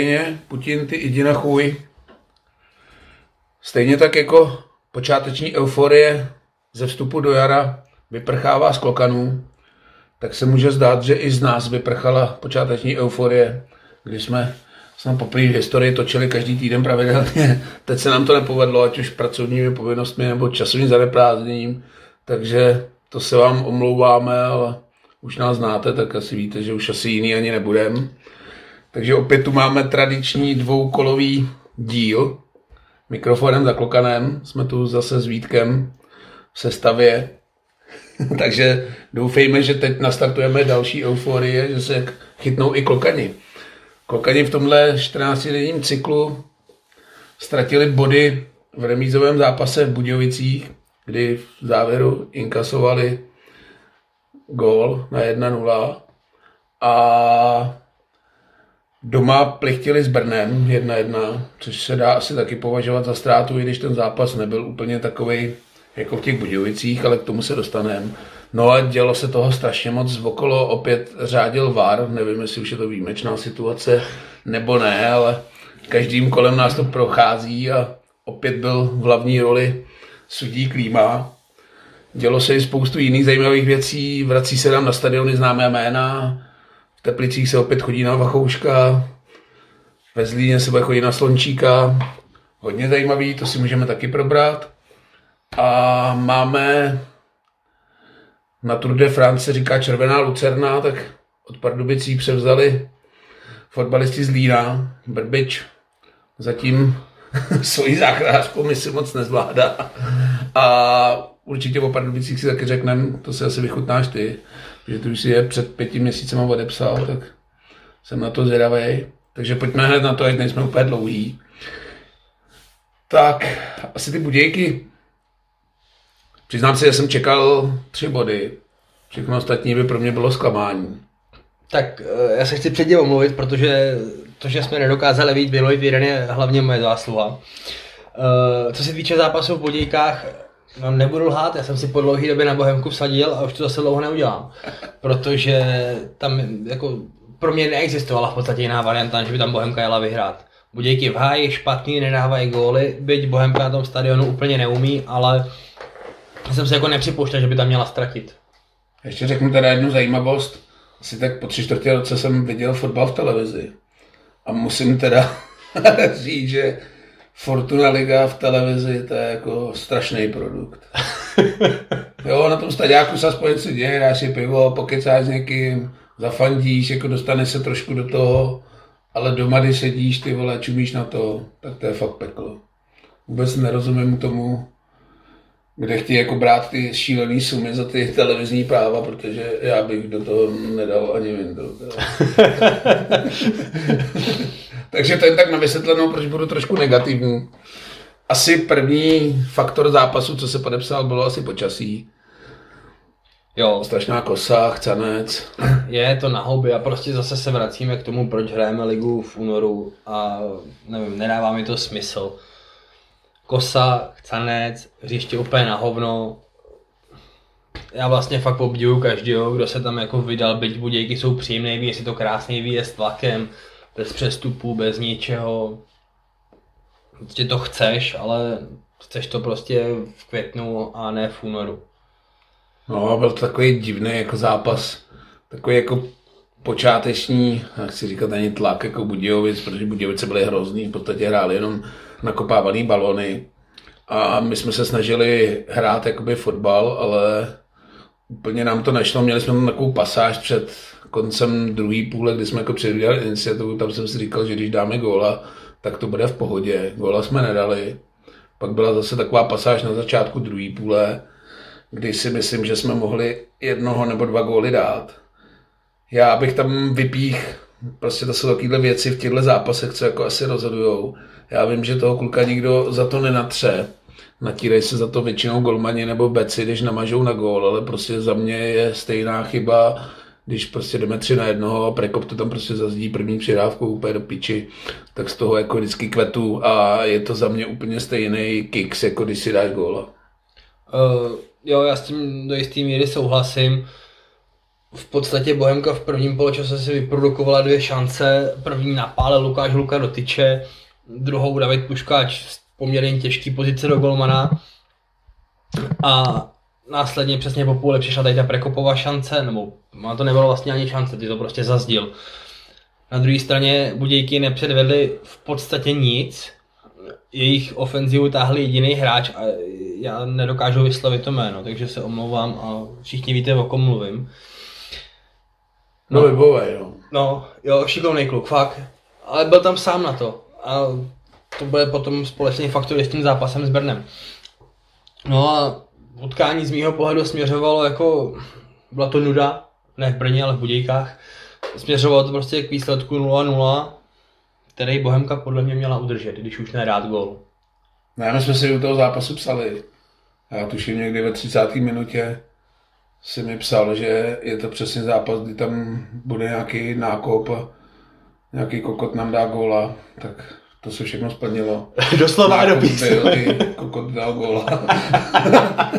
Ukrajině, Putin ty jdi na chůj. Stejně tak jako počáteční euforie ze vstupu do jara vyprchává z klokanů, tak se může zdát, že i z nás vyprchala počáteční euforie, kdy jsme jsme poprvé v historii točili každý týden pravidelně. Teď se nám to nepovedlo, ať už pracovními povinnostmi nebo časovým zaneprázdněním, takže to se vám omlouváme, ale už nás znáte, tak asi víte, že už asi jiný ani nebudem. Takže opět tu máme tradiční dvoukolový díl. Mikrofonem za klokanem. Jsme tu zase s Vítkem v sestavě. Takže doufejme, že teď nastartujeme další euforie, že se chytnou i klokani. Klokani v tomhle 14-denním cyklu ztratili body v remízovém zápase v Budějovicích, kdy v závěru inkasovali gól na 1-0 a doma plichtili s Brnem 1-1, což se dá asi taky považovat za ztrátu, i když ten zápas nebyl úplně takový jako v těch Budějovicích, ale k tomu se dostaneme. No a dělo se toho strašně moc. Okolo opět řádil VAR, nevím, jestli už je to výjimečná situace nebo ne, ale každým kolem nás to prochází a opět byl v hlavní roli sudí Klíma. Dělo se i spoustu jiných zajímavých věcí, vrací se nám na stadiony známé jména, v Teplicích se opět chodí na Vachouška, ve Zlíně se bude chodit na Slončíka, hodně zajímavý, to si můžeme taky probrat. A máme na Tour de France říká Červená lucerna, tak od Pardubicí převzali fotbalisti z Lína, Brbič, zatím svoji záchranářskou misi moc nezvládá. A určitě o Pardubicích si taky řekneme, to si asi vychutnáš ty, že ty už si je před pěti měsícema odepsal, tak jsem na to zvědavý. Takže pojďme hned na to, ať nejsme úplně dlouhý. Tak, asi ty budějky. Přiznám si, že jsem čekal tři body. Všechno ostatní by pro mě bylo zklamání. Tak eh, já se chci předtím omluvit, protože to, že jsme nedokázali vít vylojit jeden je hlavně moje zásluha. Eh, co se týče zápasů v Budějkách, No, nebudu lhát, já jsem si po dlouhé době na Bohemku vsadil a už to zase dlouho neudělám. Protože tam jako pro mě neexistovala v podstatě jiná varianta, že by tam Bohemka jela vyhrát. Budějky v háji, špatný, nedávají góly, byť Bohemka na tom stadionu úplně neumí, ale jsem se jako nepřipouštěl, že by tam měla ztratit. Ještě řeknu teda jednu zajímavost. Asi tak po tři čtvrtě roce jsem viděl fotbal v televizi. A musím teda říct, že Fortuna Liga v televizi, to je jako strašný produkt. jo, na tom stadiáku se aspoň něco děje, dáš si pivo, pokecáš s někým, zafandíš, jako dostaneš se trošku do toho, ale doma, když sedíš, ty vole, čumíš na to, tak to je fakt peklo. Vůbec nerozumím tomu, kde chtějí jako brát ty šílené sumy za ty televizní práva, protože já bych do toho nedal ani Windows. Takže to je tak na vysvětlenou, proč budu trošku negativní. Asi první faktor zápasu, co se podepsal, bylo asi počasí. Jo. Strašná kosa, chcanec. Je to na houby a prostě zase se vracíme k tomu, proč hrajeme ligu v únoru a nevím, nedává mi to smysl. Kosa, chcanec, hřiště úplně na hovno. Já vlastně fakt obdivuju každého, kdo se tam jako vydal, byť budějky jsou příjemné, ví, jestli to krásný výjezd tlakem bez přestupů, bez ničeho. Prostě to chceš, ale chceš to prostě v květnu a ne v únoru. No, byl to takový divný jako zápas, takový jako počáteční, chci říkat ani tlak jako Budějovic, protože Budějovice byly hrozný, v podstatě hráli jenom nakopávaný balony a my jsme se snažili hrát jakoby fotbal, ale úplně nám to nešlo, měli jsme tam takovou pasáž před koncem druhé půle, kdy jsme jako předvídali iniciativu, tam jsem si říkal, že když dáme góla, tak to bude v pohodě. Góla jsme nedali. Pak byla zase taková pasáž na začátku druhé půle, kdy si myslím, že jsme mohli jednoho nebo dva góly dát. Já bych tam vypích, prostě to jsou takovéhle věci v těchto zápasech, co jako asi rozhodujou. Já vím, že toho kluka nikdo za to nenatře. Natírají se za to většinou golmani nebo beci, když namažou na gól, ale prostě za mě je stejná chyba když prostě jdeme tři na jednoho a Prekop to tam prostě zazdí první přidávku úplně do piči, tak z toho jako vždycky kvetu a je to za mě úplně stejný kicks, jako když si dáš góla. Uh, jo, já s tím do jistý míry souhlasím. v podstatě Bohemka v prvním poločase si vyprodukovala dvě šance. První napále Lukáš Luka do tyče, druhou David Puškáč poměrně těžký pozice do golmana. A následně přesně po půle přišla tady ta Prekopova šance, nebo má to nebylo vlastně ani šance, ty to prostě zazdil. Na druhé straně Budějky nepředvedli v podstatě nic, jejich ofenzivu táhli jediný hráč a já nedokážu vyslovit to jméno, takže se omlouvám a všichni víte, o kom mluvím. No, Libové, jo. No, jo, šikovný kluk, fakt. Ale byl tam sám na to. A to bude potom společný faktor s tím zápasem s Brnem. No a utkání z mýho pohledu směřovalo jako, byla to nuda, ne v Brně, ale v Budějkách. Směřovalo to prostě k výsledku 0-0, který Bohemka podle mě měla udržet, když už nerát gol. Ne, my jsme si u toho zápasu psali. Já tuším někdy ve 30. minutě si mi psal, že je to přesně zápas, kdy tam bude nějaký nákop nějaký kokot nám dá góla, tak to se všechno splnilo. Doslova a i kokot dal góla.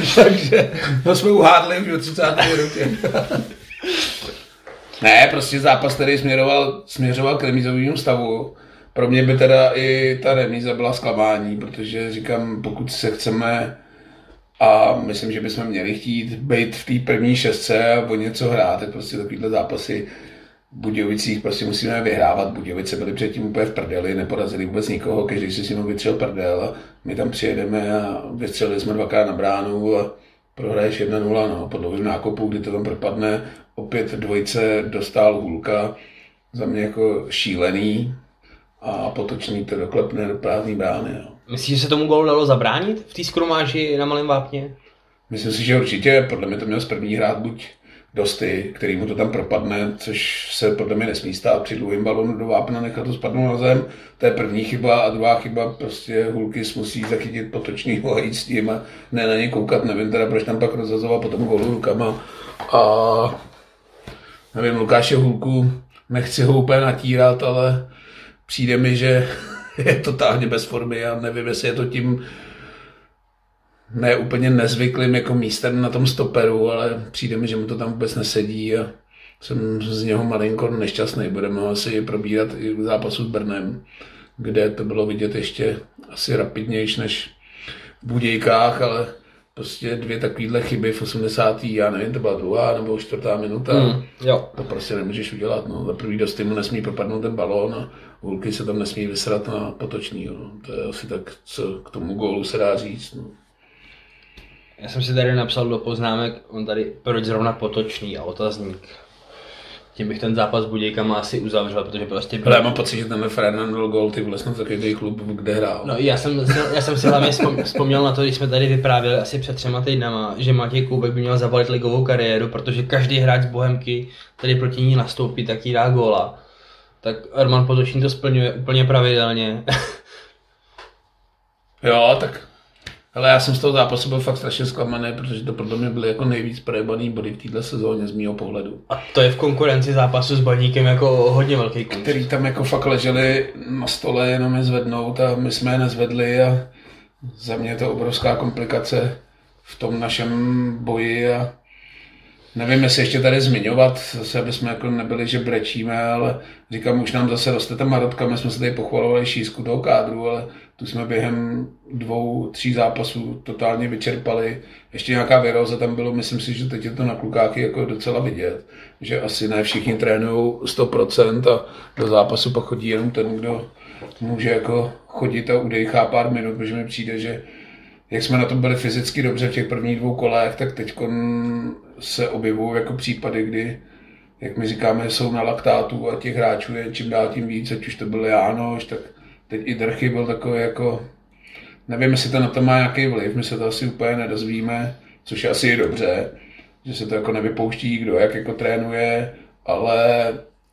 Takže to jsme uhádli už ve 30. minutě. ne, prostě zápas, který směroval, směřoval k remizovému stavu. Pro mě by teda i ta remíza byla zklamání, protože říkám, pokud se chceme a myslím, že bychom měli chtít být v té první šestce a o něco hrát, tak prostě takovýhle zápasy Budějovicích prostě musíme vyhrávat. Budějovice byly předtím úplně v prdeli, neporazili vůbec nikoho, každý si s ním vytřel prdel a my tam přijedeme a vystřelili jsme dvakrát na bránu a prohraješ 1-0, no, po dlouhém nákopu, kdy to tam propadne, opět dvojice dostal hůlka, za mě jako šílený a potočný to doklepne do prázdný brány, no. Myslíš, že se tomu gólu dalo zabránit v té skrumáži na Malém Vápně? Myslím si, že určitě, podle mě to měl z první hrát buď Dosty, který mu to tam propadne, což se podle mě nesmí stát při dlouhém balonu do vápna, nechat to spadnout na zem. To je první chyba a druhá chyba, prostě Hulkis musí zachytit potočný a jít s tím a ne na ně koukat, nevím teda, proč tam pak rozhazoval potom golu rukama. A nevím, Lukáše Hulku, nechci ho úplně natírat, ale přijde mi, že je totálně bez formy a nevím, jestli je to tím, ne úplně nezvyklým jako místem na tom stoperu, ale přijde mi, že mu to tam vůbec nesedí a jsem z něho malinko nešťastný. Budeme ho asi probírat i v zápasu s Brnem, kde to bylo vidět ještě asi rapidnější než v Budějkách, ale prostě dvě takovéhle chyby v 80. já nevím, to byla druhá nebo čtvrtá minuta. Hmm, jo. To prostě nemůžeš udělat. No. Za prvý dost mu nesmí propadnout ten balón a Hulky se tam nesmí vysrat na potočný. No. To je asi tak, co k tomu gólu se dá říct. No. Já jsem si tady napsal do poznámek, on tady, proč zrovna potočný a otazník. Tím bych ten zápas s Budějkama asi uzavřel, protože prostě... Ale já mám pocit, že ten Fernando Gol, ty vole, snad takový klub, kde hrál. No já jsem, já jsem si hlavně vzpom- vzpomněl na to, když jsme tady vyprávěli asi před třema týdnama, že Matěj Koubek by měl zavalit ligovou kariéru, protože každý hráč z Bohemky, který proti ní nastoupí, tak jí dá góla. Tak Arman Potočný to splňuje úplně pravidelně. Jo, tak ale já jsem z toho zápasu byl fakt strašně zklamaný, protože to podle mě byly jako nejvíc projebaný body v této sezóně z mého pohledu. A to je v konkurenci zápasu s Baníkem jako hodně velký kus. Který tam jako fakt leželi na stole jenom je zvednout a my jsme je nezvedli a za mě je to obrovská komplikace v tom našem boji a nevím, jestli ještě tady zmiňovat, zase aby jsme jako nebyli, že brečíme, ale říkám, už nám zase roste ta marotka, my jsme se tady pochvalovali šířku toho kádru, ale tu jsme během dvou, tří zápasů totálně vyčerpali. Ještě nějaká viróza tam bylo, myslím si, že teď je to na klukáky jako docela vidět, že asi ne všichni trénují 100% a do zápasu pak chodí jenom ten, kdo může jako chodit a udejchá pár minut, protože mi přijde, že jak jsme na tom byli fyzicky dobře v těch prvních dvou kolech, tak teď se objevují jako případy, kdy, jak my říkáme, jsou na laktátu a těch hráčů je čím dál tím víc, ať už to byl Jánoš, tak teď i Drchy byl takový jako, nevím, jestli to na to má nějaký vliv, my se to asi úplně nedozvíme, což je asi i dobře, že se to jako nevypouští, kdo jak jako trénuje, ale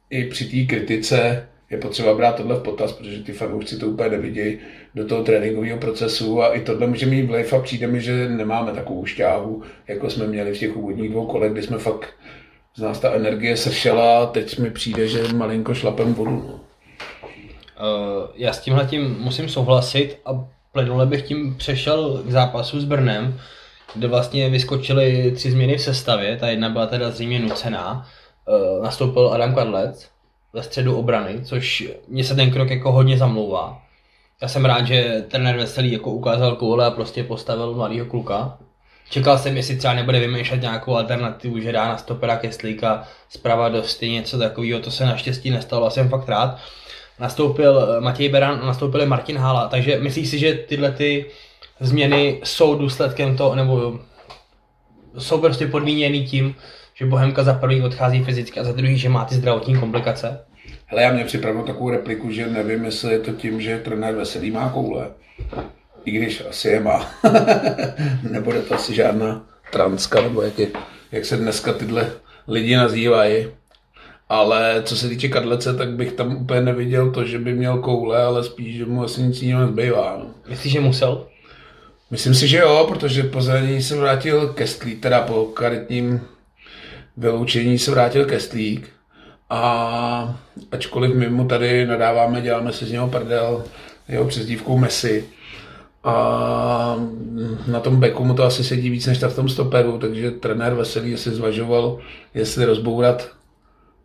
i při té kritice je potřeba brát tohle v potaz, protože ty fanoušci to úplně nevidějí do toho tréninkového procesu a i tohle může mít vliv a přijde mi, že nemáme takovou šťávu, jako jsme měli v těch úvodních dvou kolech, kdy jsme fakt z nás ta energie sršela a teď mi přijde, že malinko šlapem vodu. No. Uh, já s tímhle tím musím souhlasit a plynule bych tím přešel k zápasu s Brnem, kde vlastně vyskočily tři změny v sestavě, ta jedna byla teda zřejmě nucená, uh, nastoupil Adam Kadlec ve středu obrany, což mě se ten krok jako hodně zamlouvá. Já jsem rád, že trenér Veselý jako ukázal koule a prostě postavil mladého kluka. Čekal jsem, jestli třeba nebude vymýšlet nějakou alternativu, že dá na stopera Kestlíka zprava do něco takového, to se naštěstí nestalo a jsem fakt rád. Nastoupil eh, Matěj Beran, nastoupil Martin Hala, takže myslíš si, že tyhle ty změny jsou důsledkem toho, nebo jsou prostě podmíněný tím, že Bohemka za prvý odchází fyzicky a za druhý, že má ty zdravotní komplikace? Hele, já mě připravil takovou repliku, že nevím, jestli je to tím, že trenér Veselý má koule. I když asi je má. Nebude to asi žádná transka, nebo jak, je, jak se dneska tyhle lidi nazývají. Ale co se týče kadlece, tak bych tam úplně neviděl to, že by měl koule, ale spíš, že mu asi nic jiného nezbývá. No. Myslíš, že musel? Myslím si, že jo, protože po zranění se vrátil Kestlík, teda po karetním vyloučení se vrátil Kestlík. A ačkoliv my mu tady nadáváme, děláme si z něho prdel, jeho přezdívkou Messi. A na tom beku mu to asi sedí víc než tak v tom stoperu, takže trenér Veselý si zvažoval, jestli rozbourat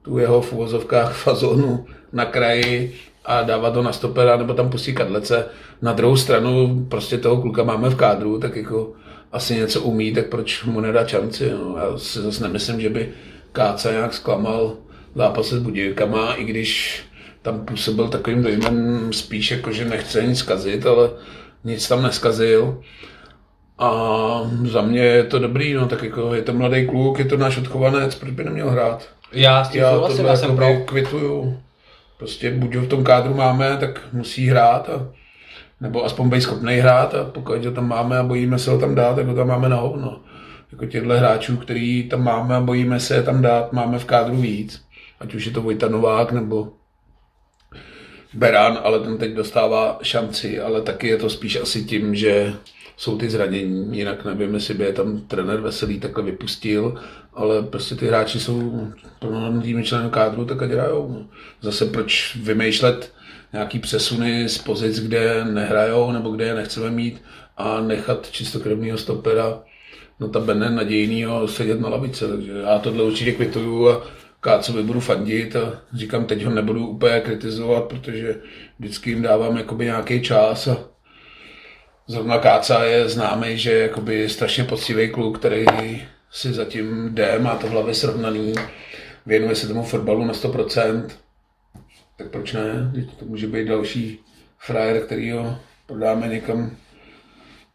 tu jeho v uvozovkách fazonu na kraji a dávat to na stopera, nebo tam pustit kadlece. Na druhou stranu prostě toho kluka máme v kádru, tak jako asi něco umí, tak proč mu nedá šanci. No. Já si zase nemyslím, že by Káca nějak zklamal zápase s Budějkama, i když tam působil takovým dojmem spíš jako, že nechce nic zkazit, ale nic tam neskazil. A za mě je to dobrý, no tak jako je to mladý kluk, je to náš odchovanec, proč by neměl hrát? Já s tím já souhlasím, já jsem pro. kvituju. Prostě buď ho v tom kádru máme, tak musí hrát a nebo aspoň být schopný hrát a pokud ho tam máme a bojíme se ho tam dát, tak ho tam máme na hovno. Jako těchto hráčů, který tam máme a bojíme se je tam dát, máme v kádru víc. Ať už je to Vojta Novák nebo Beran, ale ten teď dostává šanci, ale taky je to spíš asi tím, že jsou ty zranění, jinak nevím, jestli by je tam trenér Veselý takhle vypustil, ale prostě ty hráči jsou plnohodnotnými členy kádru, tak ať hrajou. Zase proč vymýšlet nějaký přesuny z pozic, kde nehrajou nebo kde je nechceme mít a nechat čistokrevného stopera, no ta bene nadějnýho sedět na lavice, takže já tohle určitě kvituju a Kácovi budu fandit a říkám, teď ho nebudu úplně kritizovat, protože vždycky jim dávám jakoby nějaký čas a zrovna Káca je známý, že je strašně poctivý kluk, který si zatím jde, má to v hlavě srovnaný, věnuje se tomu fotbalu na 100%, tak proč ne? To může být další frajer, který ho prodáme někam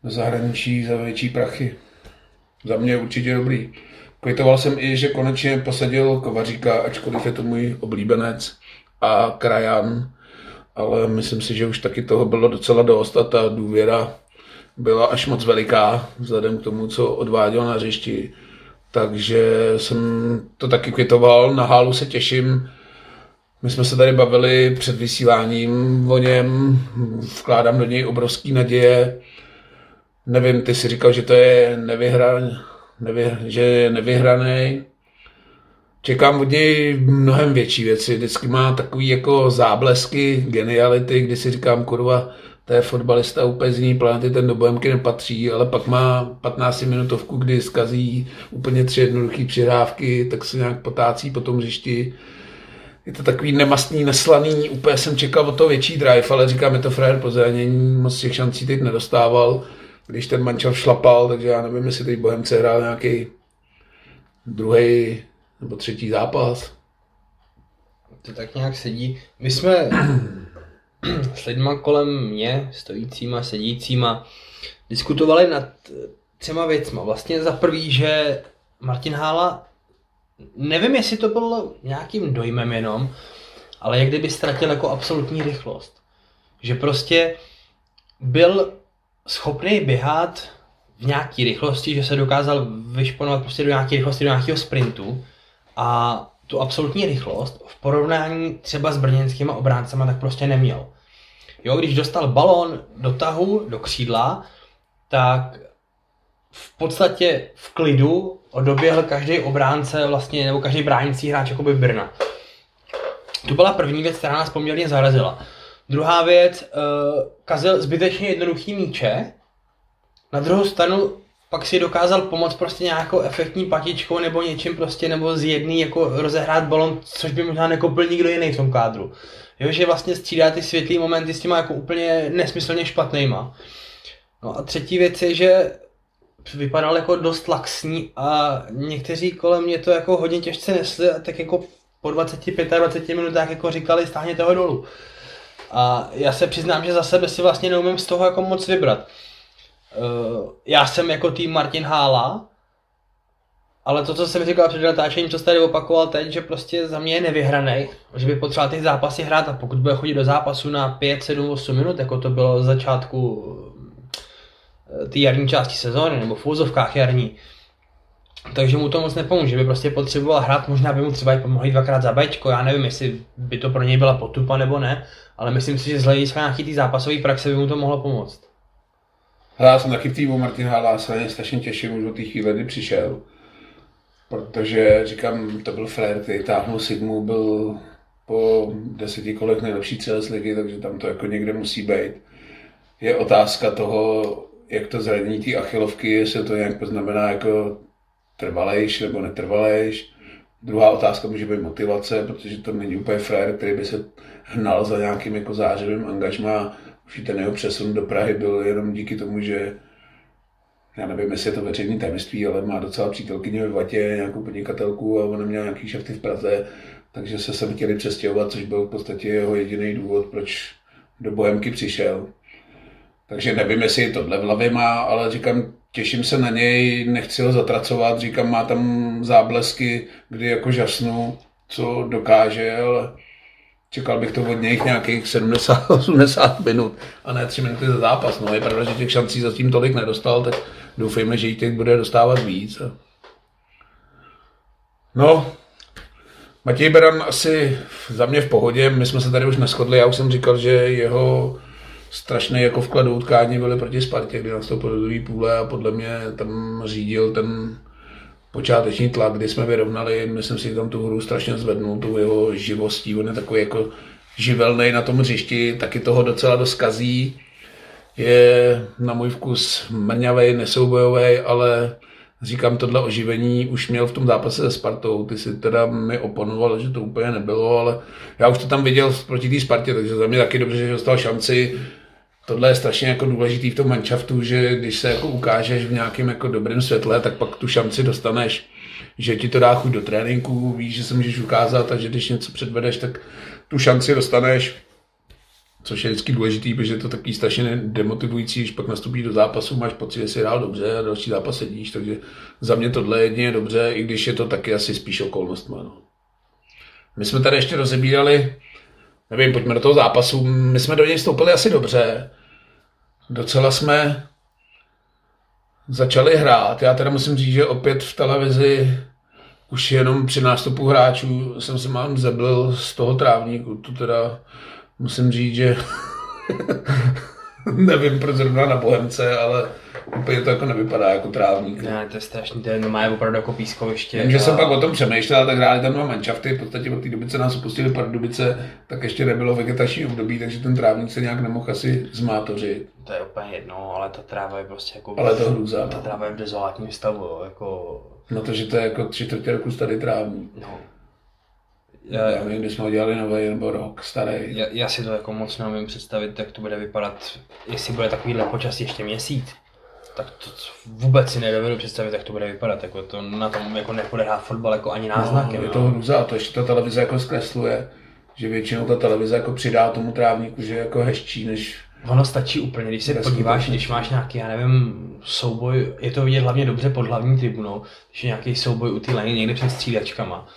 do zahraničí za větší prachy. Za mě určitě dobrý. Kvitoval jsem i, že konečně posadil Kovaříka, ačkoliv je to můj oblíbenec a krajan, ale myslím si, že už taky toho bylo docela dost a ta důvěra byla až moc veliká, vzhledem k tomu, co odváděl na hřišti. Takže jsem to taky kvitoval, na hálu se těším. My jsme se tady bavili před vysíláním o něm, vkládám do něj obrovský naděje. Nevím, ty si říkal, že to je nevyhraný, nevy, že je nevyhraný. Čekám od něj mnohem větší věci. Vždycky má takový jako záblesky, geniality, kdy si říkám, kurva, to je fotbalista úplně z jiný planety, ten do Bohemky nepatří, ale pak má 15 minutovku, kdy skazí úplně tři jednoduché přihrávky, tak se nějak potácí po tom hřišti. Je to takový nemastný, neslaný, úplně jsem čekal o to větší drive, ale říkám, je to frajer po zranění, moc těch šancí teď nedostával, když ten mančel šlapal, takže já nevím, jestli teď Bohemce hrál nějaký druhý nebo třetí zápas. To tak nějak sedí. My jsme s lidma kolem mě, stojícíma, sedícíma, diskutovali nad třema věcma. Vlastně za prvý, že Martin Hála, nevím, jestli to bylo nějakým dojmem jenom, ale jak kdyby ztratil jako absolutní rychlost. Že prostě byl schopný běhat v nějaké rychlosti, že se dokázal vyšponovat prostě do nějaké rychlosti, do nějakého sprintu a tu absolutní rychlost v porovnání třeba s brněnskými obráncema tak prostě neměl. Jo, když dostal balón do tahu, do křídla, tak v podstatě v klidu odoběhl každý obránce vlastně, nebo každý bránící hráč jakoby Brna. To byla první věc, která nás poměrně zarazila. Druhá věc, uh, kazil zbytečně jednoduchý míče. Na druhou stranu pak si dokázal pomoct prostě nějakou efektní patičkou nebo něčím prostě, nebo z jedný jako rozehrát balon, což by možná nekoupil nikdo jiný v tom kádru. Jo, že vlastně střídá ty světlý momenty s těma jako úplně nesmyslně špatnýma. No a třetí věc je, že vypadal jako dost laxní a někteří kolem mě to jako hodně těžce nesli a tak jako po 20-25 minutách jako říkali stáhněte ho dolů. A já se přiznám, že za sebe si vlastně neumím z toho jako moc vybrat. Uh, já jsem jako tým Martin Hála, ale to, co jsem říkal před natáčením, co tady opakoval teď, že prostě za mě je nevyhraný, že by potřeboval ty zápasy hrát a pokud bude chodit do zápasu na 5, 7, 8 minut, jako to bylo z začátku eh, té jarní části sezóny, nebo v úzovkách jarní, takže mu to moc nepomůže, by prostě potřeboval hrát, možná by mu třeba i pomohli dvakrát za bajčko, já nevím, jestli by to pro něj byla potupa nebo ne, ale myslím si, že z hlediska nějaký té zápasové praxe by mu to mohlo pomoct. Hrál jsem taky v týmu Martin Hála, se strašně těším už do té chvíle, kdy přišel. Protože, říkám, to byl Flair, který táhnul Sigmu, byl po deseti kolech nejlepší střelec ligy, takže tam to jako někde musí být. Je otázka toho, jak to zranění té achilovky, jestli to nějak znamená jako trvalejš nebo netrvalejš. Druhá otázka může být motivace, protože to není úplně frajer, který by se hnal za nějakým jako zářivým angažmá. Už ten jeho přesun do Prahy byl jenom díky tomu, že já nevím, jestli je to veřejný tajemství, ale má docela přítelkyně ve Vatě, nějakou podnikatelku a ona měla nějaký šafty v Praze, takže se sem chtěli přestěhovat, což byl v podstatě jeho jediný důvod, proč do Bohemky přišel. Takže nevím, jestli tohle v hlavě má, ale říkám, těším se na něj, nechci ho zatracovat, říkám, má tam záblesky, kdy jako žasnu, co dokáže, ale čekal bych to od něj nějakých 70-80 minut a ne 3 minuty za zápas. No je pravda, že těch šancí zatím tolik nedostal, tak doufejme, že jich teď bude dostávat víc. No, Matěj Beran asi za mě v pohodě, my jsme se tady už neschodli, já už jsem říkal, že jeho strašné jako vklad utkání byly proti Spartě, kdy nastoupil do druhé půle a podle mě tam řídil ten počáteční tlak, kdy jsme vyrovnali, myslím si, tam tu hru strašně zvednul, tu jeho živostí, on je takový jako živelný na tom hřišti, taky toho docela doskazí. Je na můj vkus mrňavej, nesoubojový, ale říkám, tohle oživení už měl v tom zápase se Spartou. Ty si teda mi oponoval, že to úplně nebylo, ale já už to tam viděl proti té Spartě, takže za mě taky dobře, že dostal šanci tohle je strašně jako důležitý v tom manšaftu, že když se jako ukážeš v nějakém jako dobrém světle, tak pak tu šanci dostaneš, že ti to dá chuť do tréninku, víš, že se můžeš ukázat a že když něco předvedeš, tak tu šanci dostaneš, což je vždycky důležitý, protože je to taky strašně demotivující, když pak nastupíš do zápasu, máš pocit, že jsi hrál dobře a další zápas sedíš, takže za mě tohle je jedině dobře, i když je to taky asi spíš okolnost. No. My jsme tady ještě rozebírali, nevím, pojďme do toho zápasu, my jsme do něj vstoupili asi dobře, docela jsme začali hrát. Já teda musím říct, že opět v televizi už jenom při nástupu hráčů jsem se mám zeblil z toho trávníku. To teda musím říct, že nevím proč zrovna na Bohemce, ale úplně to jako nevypadá jako trávník. Ne, to je strašný, to je normálně opravdu jako pískoviště. Vím, že jsem pak o tom přemýšlel, tak hráli tam dva manšafty, v podstatě od té doby, co nás opustili Pardubice, tak ještě nebylo vegetační období, takže ten trávník se nějak nemohl asi zmátořit. To je úplně jedno, ale ta tráva je prostě jako... Ale to hruza. Ta tráva je v dezolátním stavu, jako... No to, že to je jako tři čtvrtě roku starý trávník. No, Já, já nevím, kdy jsme ho dělali nový nebo rok starý. já, já, si to jako moc neumím představit, jak to bude vypadat, jestli bude takovýhle počasí ještě měsíc. Tak to vůbec si nedovedu představit, jak to bude vypadat. Jako to na tom jako nepůjde hrát fotbal jako ani náznakem. No, je to hruza a to ještě ta televize jako zkresluje, že většinou ta televize jako přidá tomu trávníku, že je jako hezčí, než Ono stačí úplně, když se Ve podíváš, když máš nějaký, já nevím, souboj, je to vidět hlavně dobře pod hlavní tribunou, když je nějaký souboj u té liny někde před střídačkama.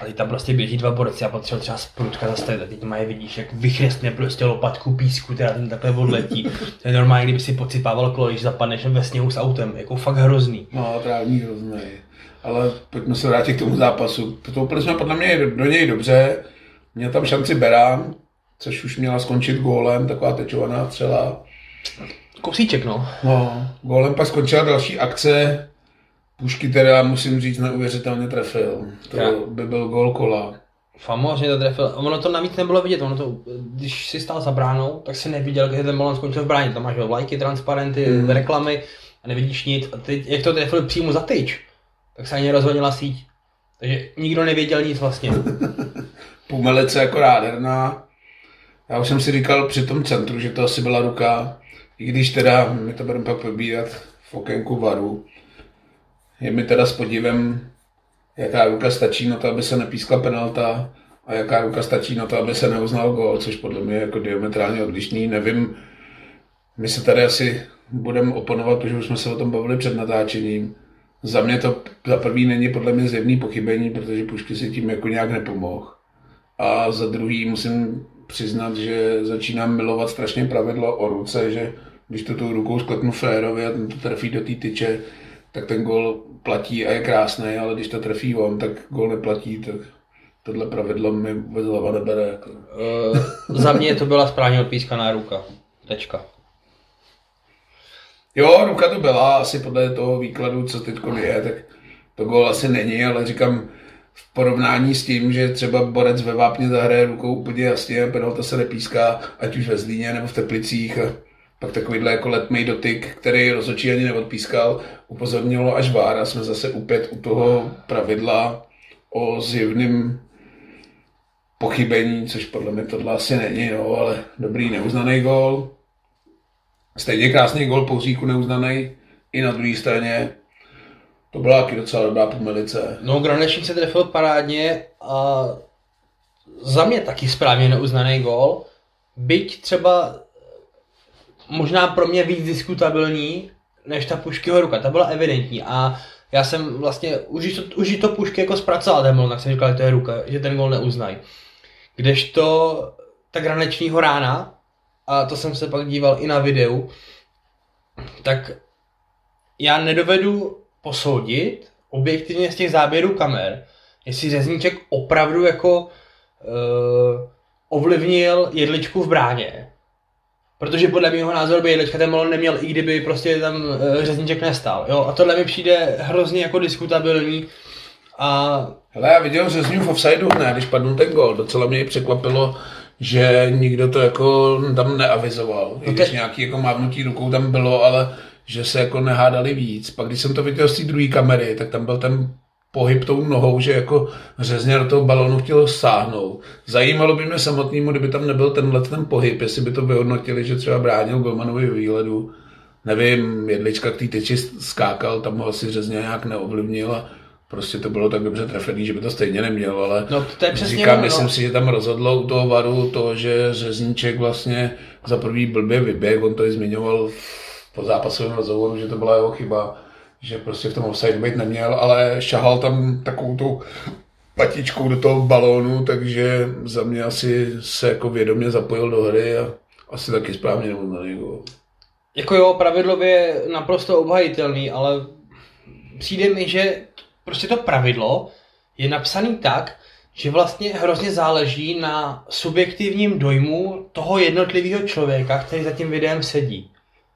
A teď tam prostě běží dva borci a potřebují třeba z prutka zastavit a teď mají vidíš, jak vychrestne prostě lopatku písku, teda ten takhle odletí. To je normálně, kdyby si podsypával kolo, když zapadneš ve sněhu s autem, jako fakt hrozný. no, trávník hrozný. Ale pojďme se vrátit k tomu zápasu. Vstoupili jsme podle mě do něj dobře. Měl tam šanci Berán, což už měla skončit gólem, taková tečovaná střela. Kousíček, no. No, gólem pak skončila další akce. Pušky teda, musím říct, neuvěřitelně trefil. To Já. by byl gól kola. Famózně to trefil. A ono to navíc nebylo vidět, ono to, když si stál za bránou, tak si neviděl, kde ten balon skončil v bráně. Tam máš jo, vlajky, transparenty, Hmm. reklamy, a nevidíš nic. A teď, jak to trefil přímo za tyč, tak se ani rozhodila síť. Takže nikdo nevěděl nic vlastně. Pumelice jako nádherná. Já už jsem si říkal při tom centru, že to asi byla ruka, i když teda, my to budeme pak probírat v okénku varu, je mi teda s podívem, jaká ruka stačí na to, aby se nepískla penalta a jaká ruka stačí na to, aby se neuznal gol, což podle mě je jako diametrálně odlišný. Nevím, my se tady asi budeme oponovat, protože už jsme se o tom bavili před natáčením. Za mě to za prvý není podle mě zjevný pochybení, protože Pušky si tím jako nějak nepomohl. A za druhý musím přiznat, že začínám milovat strašně pravidlo o ruce, že když to tou rukou sklepnu férově a ten to trefí do té tyče, tak ten gol platí a je krásný, ale když to trefí on, tak gol neplatí, tak tohle pravidlo mi vůbec hlava nebere. Jako. Uh, za mě to byla správně odpískaná ruka. Tečka. Jo, ruka to byla, asi podle toho výkladu, co teď je, tak to gol asi není, ale říkám, v porovnání s tím, že třeba borec ve Vápně zahraje rukou úplně jasně, penalta se nepíská, ať už ve Zlíně nebo v Teplicích. A pak takovýhle jako letmý dotyk, který rozhodčí ani neodpískal, upozornilo až VAR a jsme zase opět u toho pravidla o zjevným pochybení, což podle mě tohle asi není, no, ale dobrý neuznaný gol. Stejně krásný gol Pouzíku neuznaný i na druhé straně. To byla taky docela dobrá pomelice. No, Granešík se trefil parádně a za mě taky správně neuznaný gol. Byť třeba možná pro mě víc diskutabilní, než ta Puškyho ruka. Ta byla evidentní a já jsem vlastně, už to, už to Pušky jako zpracoval ten tak jsem říkal, že to je ruka, že ten gol neuznají. Kdežto ta granečního rána, a to jsem se pak díval i na videu, tak já nedovedu posoudit objektivně z těch záběrů kamer, jestli Řezníček opravdu jako uh, ovlivnil jedličku v bráně. Protože podle mého názoru by jedlička ten balon neměl, i kdyby prostě tam uh, Řezníček nestal. Jo? A tohle mi přijde hrozně jako diskutabilní. A... Hele, já viděl Řezňů v offsideu ne, když padl ten gol. Docela mě překvapilo, že nikdo to jako tam neavizoval. No I když nějaký jako mávnutí rukou tam bylo, ale že se jako nehádali víc. Pak když jsem to viděl z té druhé kamery, tak tam byl ten pohyb tou nohou, že jako řezně do toho balonu chtěl sáhnout. Zajímalo by mě samotnému, kdyby tam nebyl tenhle ten pohyb, jestli by to vyhodnotili, že třeba bránil Golmanovi výhledu. Nevím, jedlička k té tyči skákal, tam ho asi řezně nějak neovlivnil a prostě to bylo tak dobře trefený, že by to stejně neměl, ale no, to je přesně říkám, no. myslím si, že tam rozhodlo u toho varu to, že řezníček vlastně za prvý blbě vyběh, on to i zmiňoval po zápasovém rozhovoru, že to byla jeho chyba, že prostě v tom offside být neměl, ale šahal tam takovou tu patičkou do toho balónu, takže za mě asi se jako vědomě zapojil do hry a asi taky správně neuznaný gol. Jako jo, pravidlově naprosto obhajitelný, ale přijde mi, že prostě to pravidlo je napsaný tak, že vlastně hrozně záleží na subjektivním dojmu toho jednotlivého člověka, který za tím videem sedí.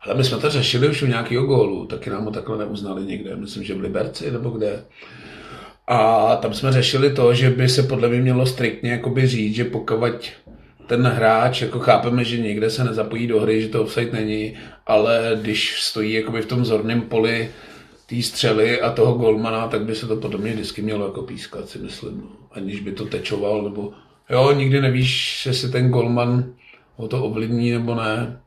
Ale my jsme to řešili už u nějakého gólu, taky nám ho takhle neuznali někde, myslím, že v Liberci nebo kde. A tam jsme řešili to, že by se podle mě mělo striktně jakoby říct, že pokud ten hráč, jako chápeme, že někde se nezapojí do hry, že to offside není, ale když stojí jakoby v tom zorném poli té střely a toho golmana, tak by se to podle mě vždycky mělo jako pískat, si myslím. No. Aniž by to tečoval, nebo jo, nikdy nevíš, jestli ten golman ho to ovlivní nebo ne